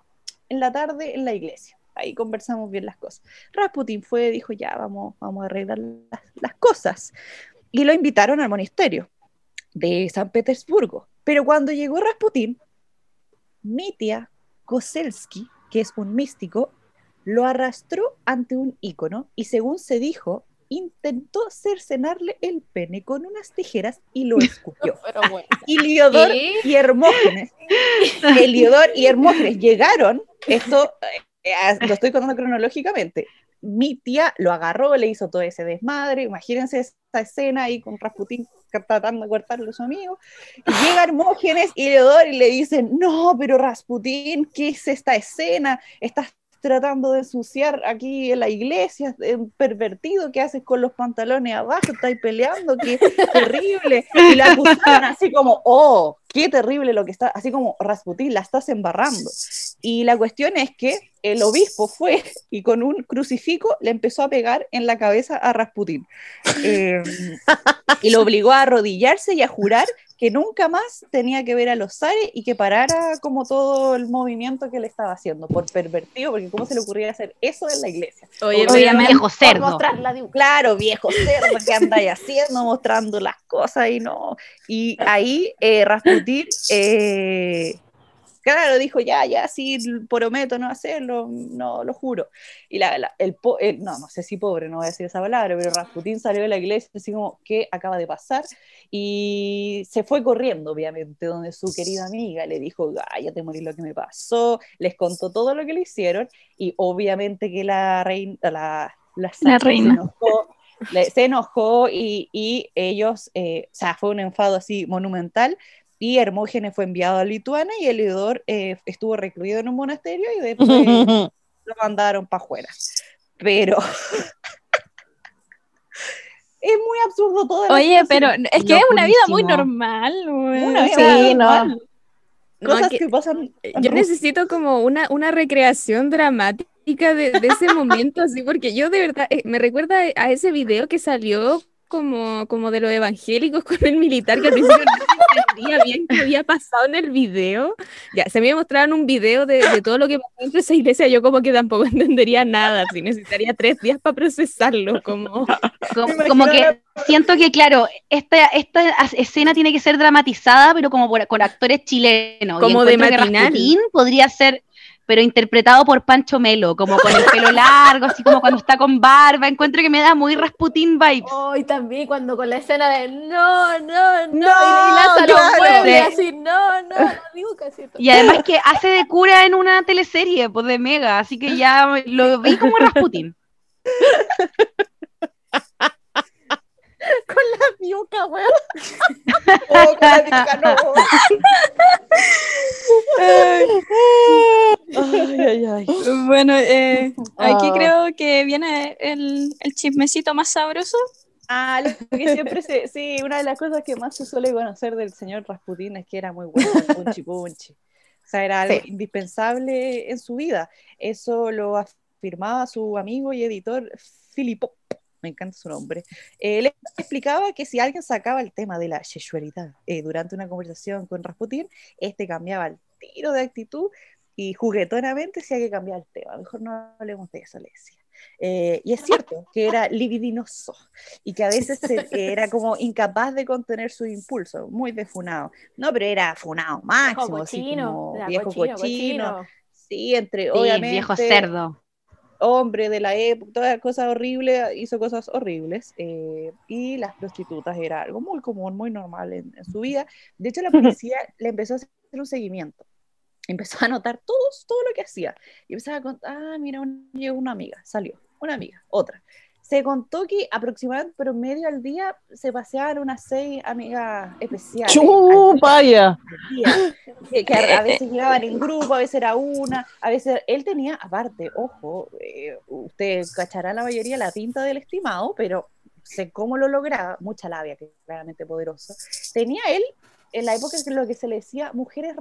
en la tarde en la iglesia. Ahí conversamos bien las cosas. Rasputín fue, dijo, ya, vamos, vamos a arreglar las, las cosas. Y lo invitaron al monasterio de San Petersburgo. Pero cuando llegó Rasputín, Mitia Koselski, que es un místico, lo arrastró ante un ícono y según se dijo, intentó cercenarle el pene con unas tijeras y lo escupió. Y Hermógenes, y Hermógenes llegaron, esto eh, lo estoy contando cronológicamente, mi tía lo agarró, le hizo todo ese desmadre, imagínense esta escena ahí con Rasputín tratando de cortarle a su amigo, llega Hermógenes y Leodor y le dicen, no, pero Rasputín, ¿qué es esta escena? Estás tratando de ensuciar aquí en la iglesia, pervertido, ¿qué haces con los pantalones abajo? Estáis peleando, qué terrible. Y la acusaron así como, oh, qué terrible lo que está, así como Rasputín, la estás embarrando. Y la cuestión es que el obispo fue y con un crucifijo le empezó a pegar en la cabeza a Rasputín. Em, y lo obligó a arrodillarse y a jurar que nunca más tenía que ver a los zares y que parara como todo el movimiento que le estaba haciendo, por pervertido, porque cómo se le ocurría hacer eso en la iglesia. Oye, viejo cerdo. Claro, viejo cerdo, que andáis haciendo? Mostrando las cosas y no. Y ahí eh, Rasputín eh, Claro, dijo, ya, ya, sí, prometo no hacerlo, no, lo juro. Y la, el, no, no sé si pobre, no voy a decir esa palabra, pero Rasputín salió de la iglesia así como, ¿qué acaba de pasar? Y se fue corriendo, obviamente, donde su querida amiga le dijo, ay, ya te morí lo que me pasó, les contó todo lo que le hicieron, y obviamente que la reina, la, la, reina. Se enojó, se enojó y, y ellos, eh, o sea, fue un enfado así monumental, y Hermógenes fue enviado a Lituania y Elidor eh, estuvo recluido en un monasterio y después lo mandaron para afuera. Pero es muy absurdo todo. Oye, pero es que es una vida muy normal. Una vida muy normal. Cosas que, pasan. Yo necesito como una, una recreación dramática de, de ese momento, así, porque yo de verdad eh, me recuerda a ese video que salió como, como de los evangélicos con el militar, que al principio entendía bien qué había pasado en el video. Ya, se me mostraron un video de, de, todo lo que pasó en esa iglesia, yo como que tampoco entendería nada, si necesitaría tres días para procesarlo, como... como, que siento que, claro, esta, esta escena tiene que ser dramatizada, pero como por, con actores chilenos. Como de matinal. podría ser pero interpretado por Pancho Melo, como con el pelo largo, así como cuando está con barba. Encuentro que me da muy Rasputín vibes. Oh, y también cuando con la escena de no, no, no, y, lanza los muebles, así, no, no, no digo casi Y además que hace de cura en una teleserie, pues de Mega, así que ya lo vi como Rasputín. con la piuca, weón. oh, con la piuca, no. ay, ay, ay. Bueno, eh, aquí ah. creo que viene el, el chismecito más sabroso. Ah, lo que siempre se, sí, una de las cosas que más se suele conocer del señor Rasputín es que era muy bueno, punchi punchi. O sea, era algo indispensable en su vida. Eso lo afirmaba su amigo y editor Filippo me encanta su nombre, eh, explicaba que si alguien sacaba el tema de la sexualidad eh, durante una conversación con Rasputin, este cambiaba el tiro de actitud y juguetonamente si hay que cambiar el tema. Mejor no hablemos de eso, le decía. Eh, y es cierto que era libidinoso y que a veces era como incapaz de contener su impulso, muy defunado. No, pero era funado máximo, viejo cochino, viejo cochino. Sí, entre obviamente. Viejo cerdo hombre de la época, todas cosas horribles, hizo cosas horribles. Eh, y las prostitutas era algo muy común, muy normal en, su vida. De hecho, la policía le empezó a hacer un seguimiento. Empezó a anotar todo, todo lo que hacía. Y empezaba a contar, ah, mira, llegó una amiga, salió, una amiga, otra. Se contó que aproximadamente promedio al día se paseaban unas seis amigas especiales. ¡Chupaya! Que, que a, veces llegaban en grupo, a veces era una, a veces él tenía, aparte, ojo, eh, usted cachará la mayoría la pinta del estimado, pero sé cómo lo lograba, mucha labia, que es claramente poderoso. Tenía él, en la época lo que se le decía mujeres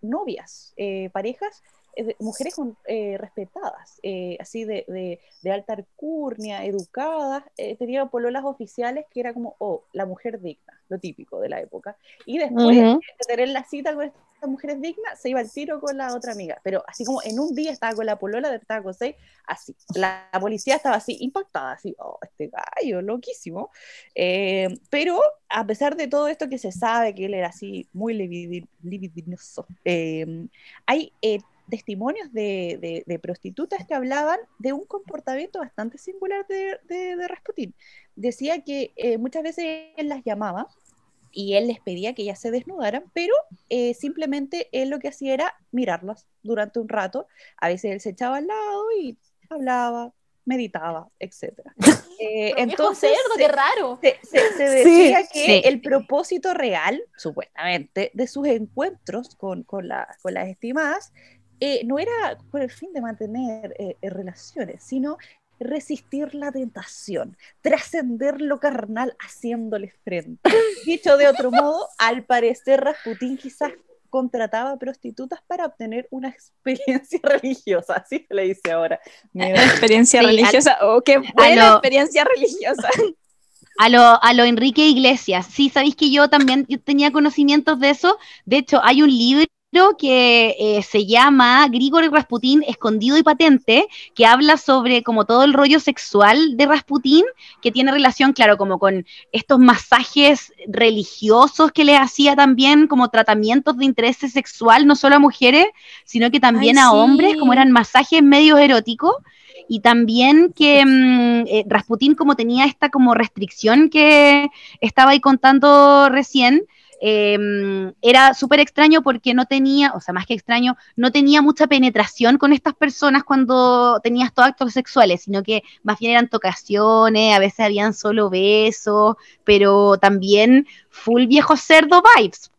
novias, eh, parejas eh, mujeres eh, respetadas, eh, así de, de, alta alcurnia, educadas, tenía pololas oficiales que era como, oh, la mujer digna, lo típico de la época. Y después de tener la cita con estas mujeres dignas, se iba al tiro con la otra amiga. Pero así como en un día estaba con la polola, estaba con seis, así. La, policía estaba así, impactada, así, oh, este gallo, loquísimo. pero a pesar de todo esto que se sabe que él era así muy libidinoso, hay testimonios de, prostitutas que hablaban de un comportamiento bastante singular de, de Rasputín. Decía que eh, muchas veces él las llamaba y él les pedía que ellas se desnudaran, pero eh, simplemente él lo que hacía era mirarlas durante un rato. A veces él se echaba al lado y hablaba, meditaba, etc. Eh, entonces, cerdo, qué raro. Se, decía que el propósito real, supuestamente, de sus encuentros con, con, con las estimadas eh, no era por el fin de mantener eh, eh, relaciones, sino resistir la tentación, trascender lo carnal haciéndole frente. Dicho de otro modo, al parecer Rasputín quizás contrataba prostitutas para obtener una experiencia religiosa, así se le dice ahora. Experiencia religiosa, oh, qué buena experiencia religiosa. A lo, a lo Enrique Iglesias, sí, sabéis que yo también tenía conocimientos de eso, de hecho hay un libro que eh, se llama Grigori Rasputin Escondido y Patente, que habla sobre como todo el rollo sexual de Rasputin, que tiene relación, claro, como con estos masajes religiosos que le hacía también como tratamientos de interés sexual, no solo a mujeres, sino que también a hombres, como eran masajes medios eróticos. Y también que mm, eh, Rasputin como tenía esta como restricción que estaba ahí contando recién, Em, era súper extraño porque no tenía, o sea, más que extraño, no tenía mucha penetración con estas personas cuando tenía estos actos sexuales, sino que más bien eran tocaciones, a veces habían solo besos, pero también full viejo cerdo vibes.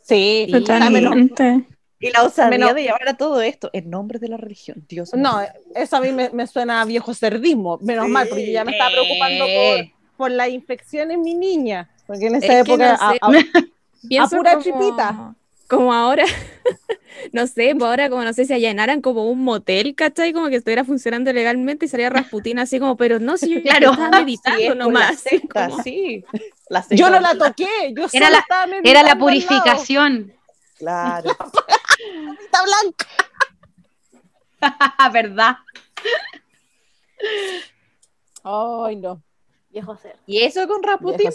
Sí, totalmente. Y la osadía de llevar a todo esto en nombre de la religión, Dios No, eso a mí me, suena a viejo cerdismo, menos mal, porque ya me estaba preocupando por, por la infección en mi niña. Porque en esa época, a, pura chipita. Como ahora, no sé, pues ahora como no sé si allanaran como un motel, ¿cachai? Como que estuviera funcionando legalmente y salía Rasputina así como, pero no, si yo claro. estaba meditando nomás. sí. yo no la toqué, yo era la, Era la purificación. Claro. Está blanca. ¿Verdad? Ay, no. Viejo ser. Y eso con Rasputin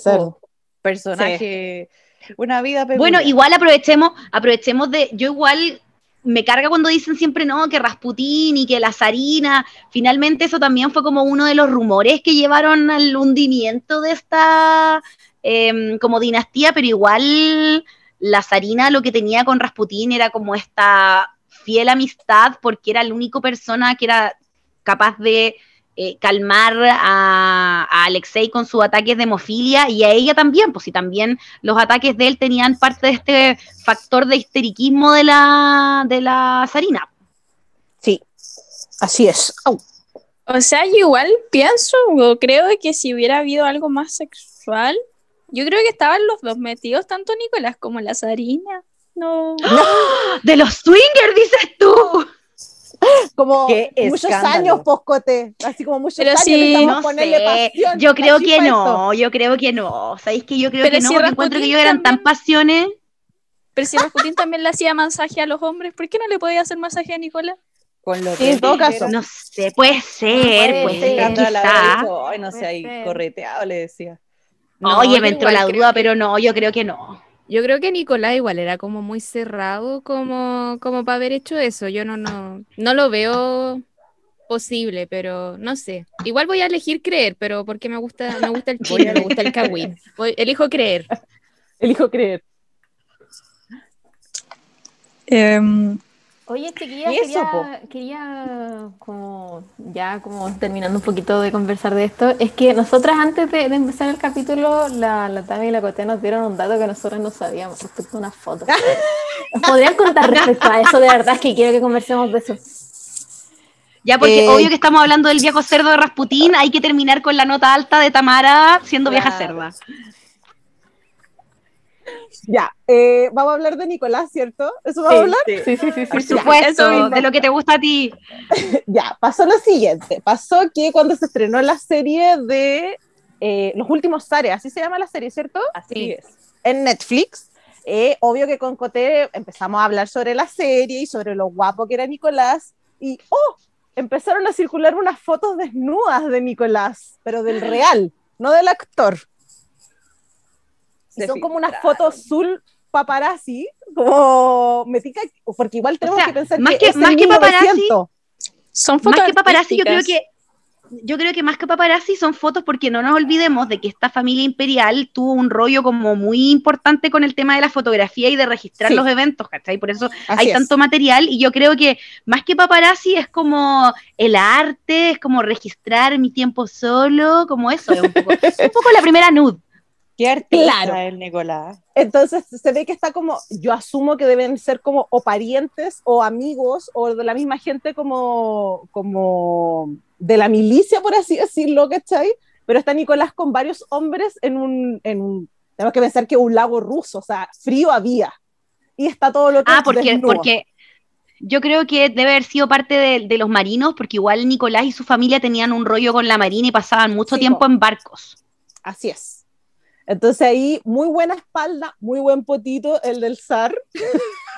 personaje, una vida Bueno, igual aprovechemos, aprovechemos de, yo igual me carga cuando dicen siempre no, que Rasputín y que la zarina, finalmente eso también fue como uno de los rumores que llevaron al hundimiento de esta em, como dinastía, pero igual la zarina lo que tenía con Rasputín era como esta fiel amistad porque era la única persona que era capaz de eh, calmar a, Alexei con sus ataques de hemofilia y a ella también, pues si también los ataques de él tenían parte de este factor de histeriquismo de la, de la zarina. Sí, así es. O sea, yo igual pienso, o creo que si hubiera habido algo más sexual, yo creo que estaban los dos metidos, tanto Nicolás como la zarina. No. De los swingers, dices tú como muchos años poscote, así como muchos años sí, no sé. Yo creo que no, yo creo que no. ¿Sabéis que yo creo que no? encuentro que ellos eran tan pasiones. Pero si Rasputin también le hacía masaje a los hombres, ¿por qué no le podía hacer masaje a Nicolás? Con lo que en todo caso. No sé, puede ser, puede ser. Ay, no sé, ahí correteado le decía. No, oye, me entró la duda, pero no, yo creo que no. Yo creo que Nicolás igual era como muy cerrado como, como para haber hecho eso. Yo no, no, no lo veo posible, pero no sé. Igual voy a elegir creer, pero porque me gusta, me gusta el chile, me gusta el kawin. elijo creer. Elijo creer. Em, Oye, chiquilla, quería, quería, como ya como terminando un poquito de conversar de esto, es que nosotras antes de, empezar el capítulo, la, la Tami y la Coté nos dieron un dato que nosotros no sabíamos respecto a unas fotos. ¿Nos podrían contar respecto a eso? De verdad es que quiero que conversemos de eso. Ya, porque eh, obvio que estamos hablando del viejo cerdo de Rasputín, hay que terminar con la nota alta de Tamara siendo vieja cerda. Ya, eh, vamos a hablar de Nicolás, ¿cierto? ¿Eso vamos a hablar? Sí, sí, sí. Por supuesto, de lo que te gusta a ti. ya, pasó lo siguiente. Pasó que cuando se estrenó la serie de eh, Los Últimos Zares, así se llama la serie, ¿cierto? Así es. En Netflix. Eh, obvio que con Coté empezamos a hablar sobre la serie y sobre lo guapo que era Nicolás. Y, ¡oh! Empezaron a circular unas fotos desnudas de Nicolás, pero del real, no del actor son como unas fotos azul paparazzi, como metica, porque igual tenemos que pensar más que, más que paparazzi, son fotos más que paparazzi, yo creo que yo creo que más que paparazzi son fotos porque no nos olvidemos de que esta familia imperial tuvo un rollo como muy importante con el tema de la fotografía y de registrar los eventos, ¿cachai? Por eso hay tanto material y yo creo que más que paparazzi es como el arte, es como registrar mi tiempo solo, como eso, es un poco, un poco la primera nude. Qué claro. el Nicolás. Entonces se ve que está como, yo asumo que deben ser como o parientes o amigos o de la misma gente como, como de la milicia, por así decirlo, ¿cachai? Pero está Nicolás con varios hombres en un, en un tenemos que pensar que un lago ruso, o sea, frío había. Y está todo lo que... Ah, porque, porque yo creo que debe haber sido parte de, los marinos, porque igual Nicolás y su familia tenían un rollo con la marina y pasaban mucho tiempo en barcos. Así es. Entonces ahí, muy buena espalda, muy buen potito el del zar.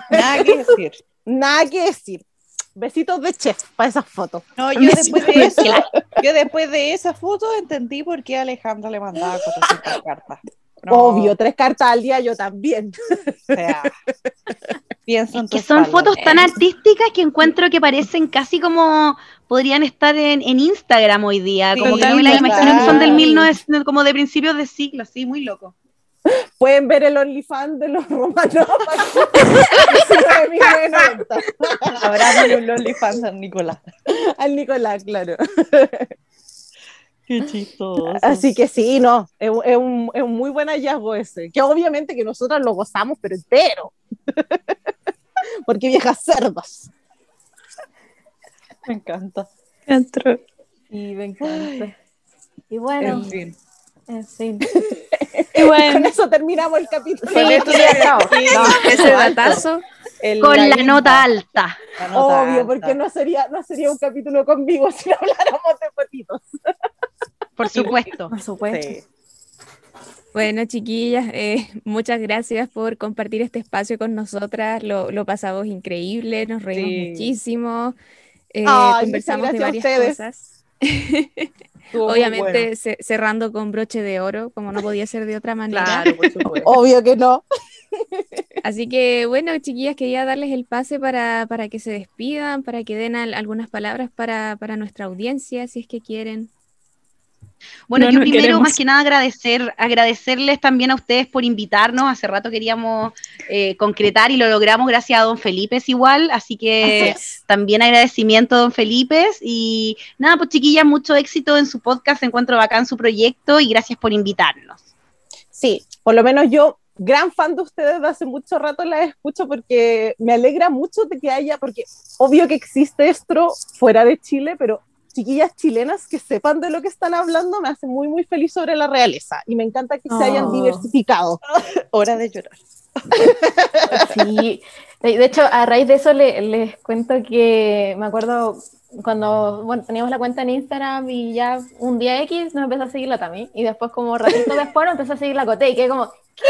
Nada que decir. Nada que decir. Besitos de chef para esas fotos. No, yo después de eso, yo después de esa foto entendí por qué Alejandra le mandaba 400 cartas. Obvio, tres cartas al día yo también. O sea, pienso que son fotos tan artísticas que encuentro que parecen casi como podrían estar en, Instagram hoy día. como que no me las imagino que son del 1900, como de principios de siglo, sí, muy loco. Pueden ver el OnlyFans de los romanos. Habrá un OnlyFans al Nicolás. Al Nicolás, claro. Qué chistoso. Así que sí, no, es, un, es, un, muy buen hallazgo ese, que obviamente que nosotros lo gozamos, pero entero. Porque viejas cerdas. Me encanta. Entro. Y me encanta. Y bueno. En fin. En fin. y bueno. Con eso terminamos el capítulo. Sí, ese datazo. con la, nota alta. Obvio, porque no sería, no sería un capítulo conmigo si no habláramos de fotitos. Por supuesto. Por supuesto. Bueno, chiquillas, eh, muchas gracias por compartir este espacio con nosotras. Lo, lo pasamos increíble, nos reímos muchísimo. Eh, conversamos de varias cosas. Obviamente cerrando con broche de oro, como no podía ser de otra manera. Claro, por supuesto. Obvio que no. Así que bueno, chiquillas, quería darles el pase para, para que se despidan, para que den algunas palabras para, para nuestra audiencia, si es que quieren. Bueno, yo primero, más que nada, agradecer, agradecerles también a ustedes por invitarnos. Hace rato queríamos eh, concretar y lo logramos gracias a don Felipe igual, así que también agradecimiento a don Felipe. Y nada, pues chiquillas, mucho éxito en su podcast, encuentro bacán su proyecto y gracias por invitarnos. Sí, por lo menos yo gran fan de ustedes de hace mucho rato la escucho porque me alegra mucho de que haya, porque obvio que existe esto fuera de Chile, pero chiquillas chilenas que sepan de lo que están hablando me hace muy, muy feliz sobre la realeza y me encanta que se hayan oh. diversificado. Hora de llorar. sí, de hecho, a raíz de eso les cuento que me acuerdo cuando bueno, teníamos la cuenta en Instagram y ya un día X nos empezó a seguir la Tami y después como ratito después nos empezó a seguir la Cote y que como, ¿qué?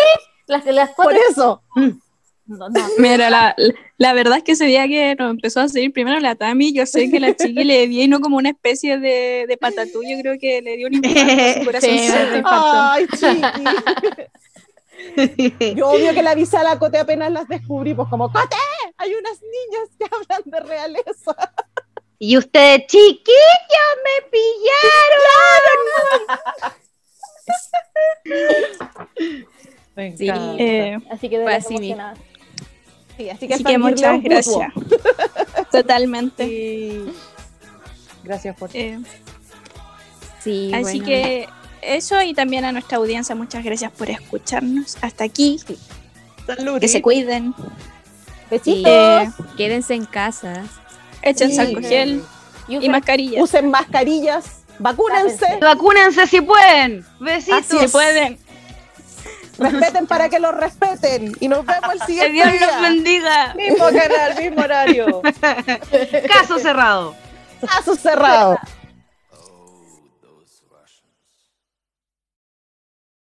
Las, las Por eso. Mm. Mira, la, la, verdad es que ese día que nos empezó a seguir primero la Tami, yo sé que la chiqui le vino como una especie de, de patatú, yo creo que le dio un impacto su corazón. Ay, chiqui. Yo obvio que la avisé a la Cote apenas las descubrí, pues como, Cote, hay unas niñas que hablan de realeza. Y ustedes, chiquillos, me pillaron. Sí, eh, así que de así Sí, así que, muchas gracias. Totalmente. Gracias por... Eh, sí, Así que eso y también a nuestra audiencia, muchas gracias por escucharnos hasta aquí. Que se cuiden. Besitos. quédense en casa. Echen sí. gel y, mascarillas. Usen mascarillas. Vacúnense. Vacúnense si pueden. Besitos. Si pueden. Respeten para que los respeten. Y nos vemos el siguiente Que Dios los bendiga. Mismo canal, mismo horario. Caso cerrado. Caso cerrado.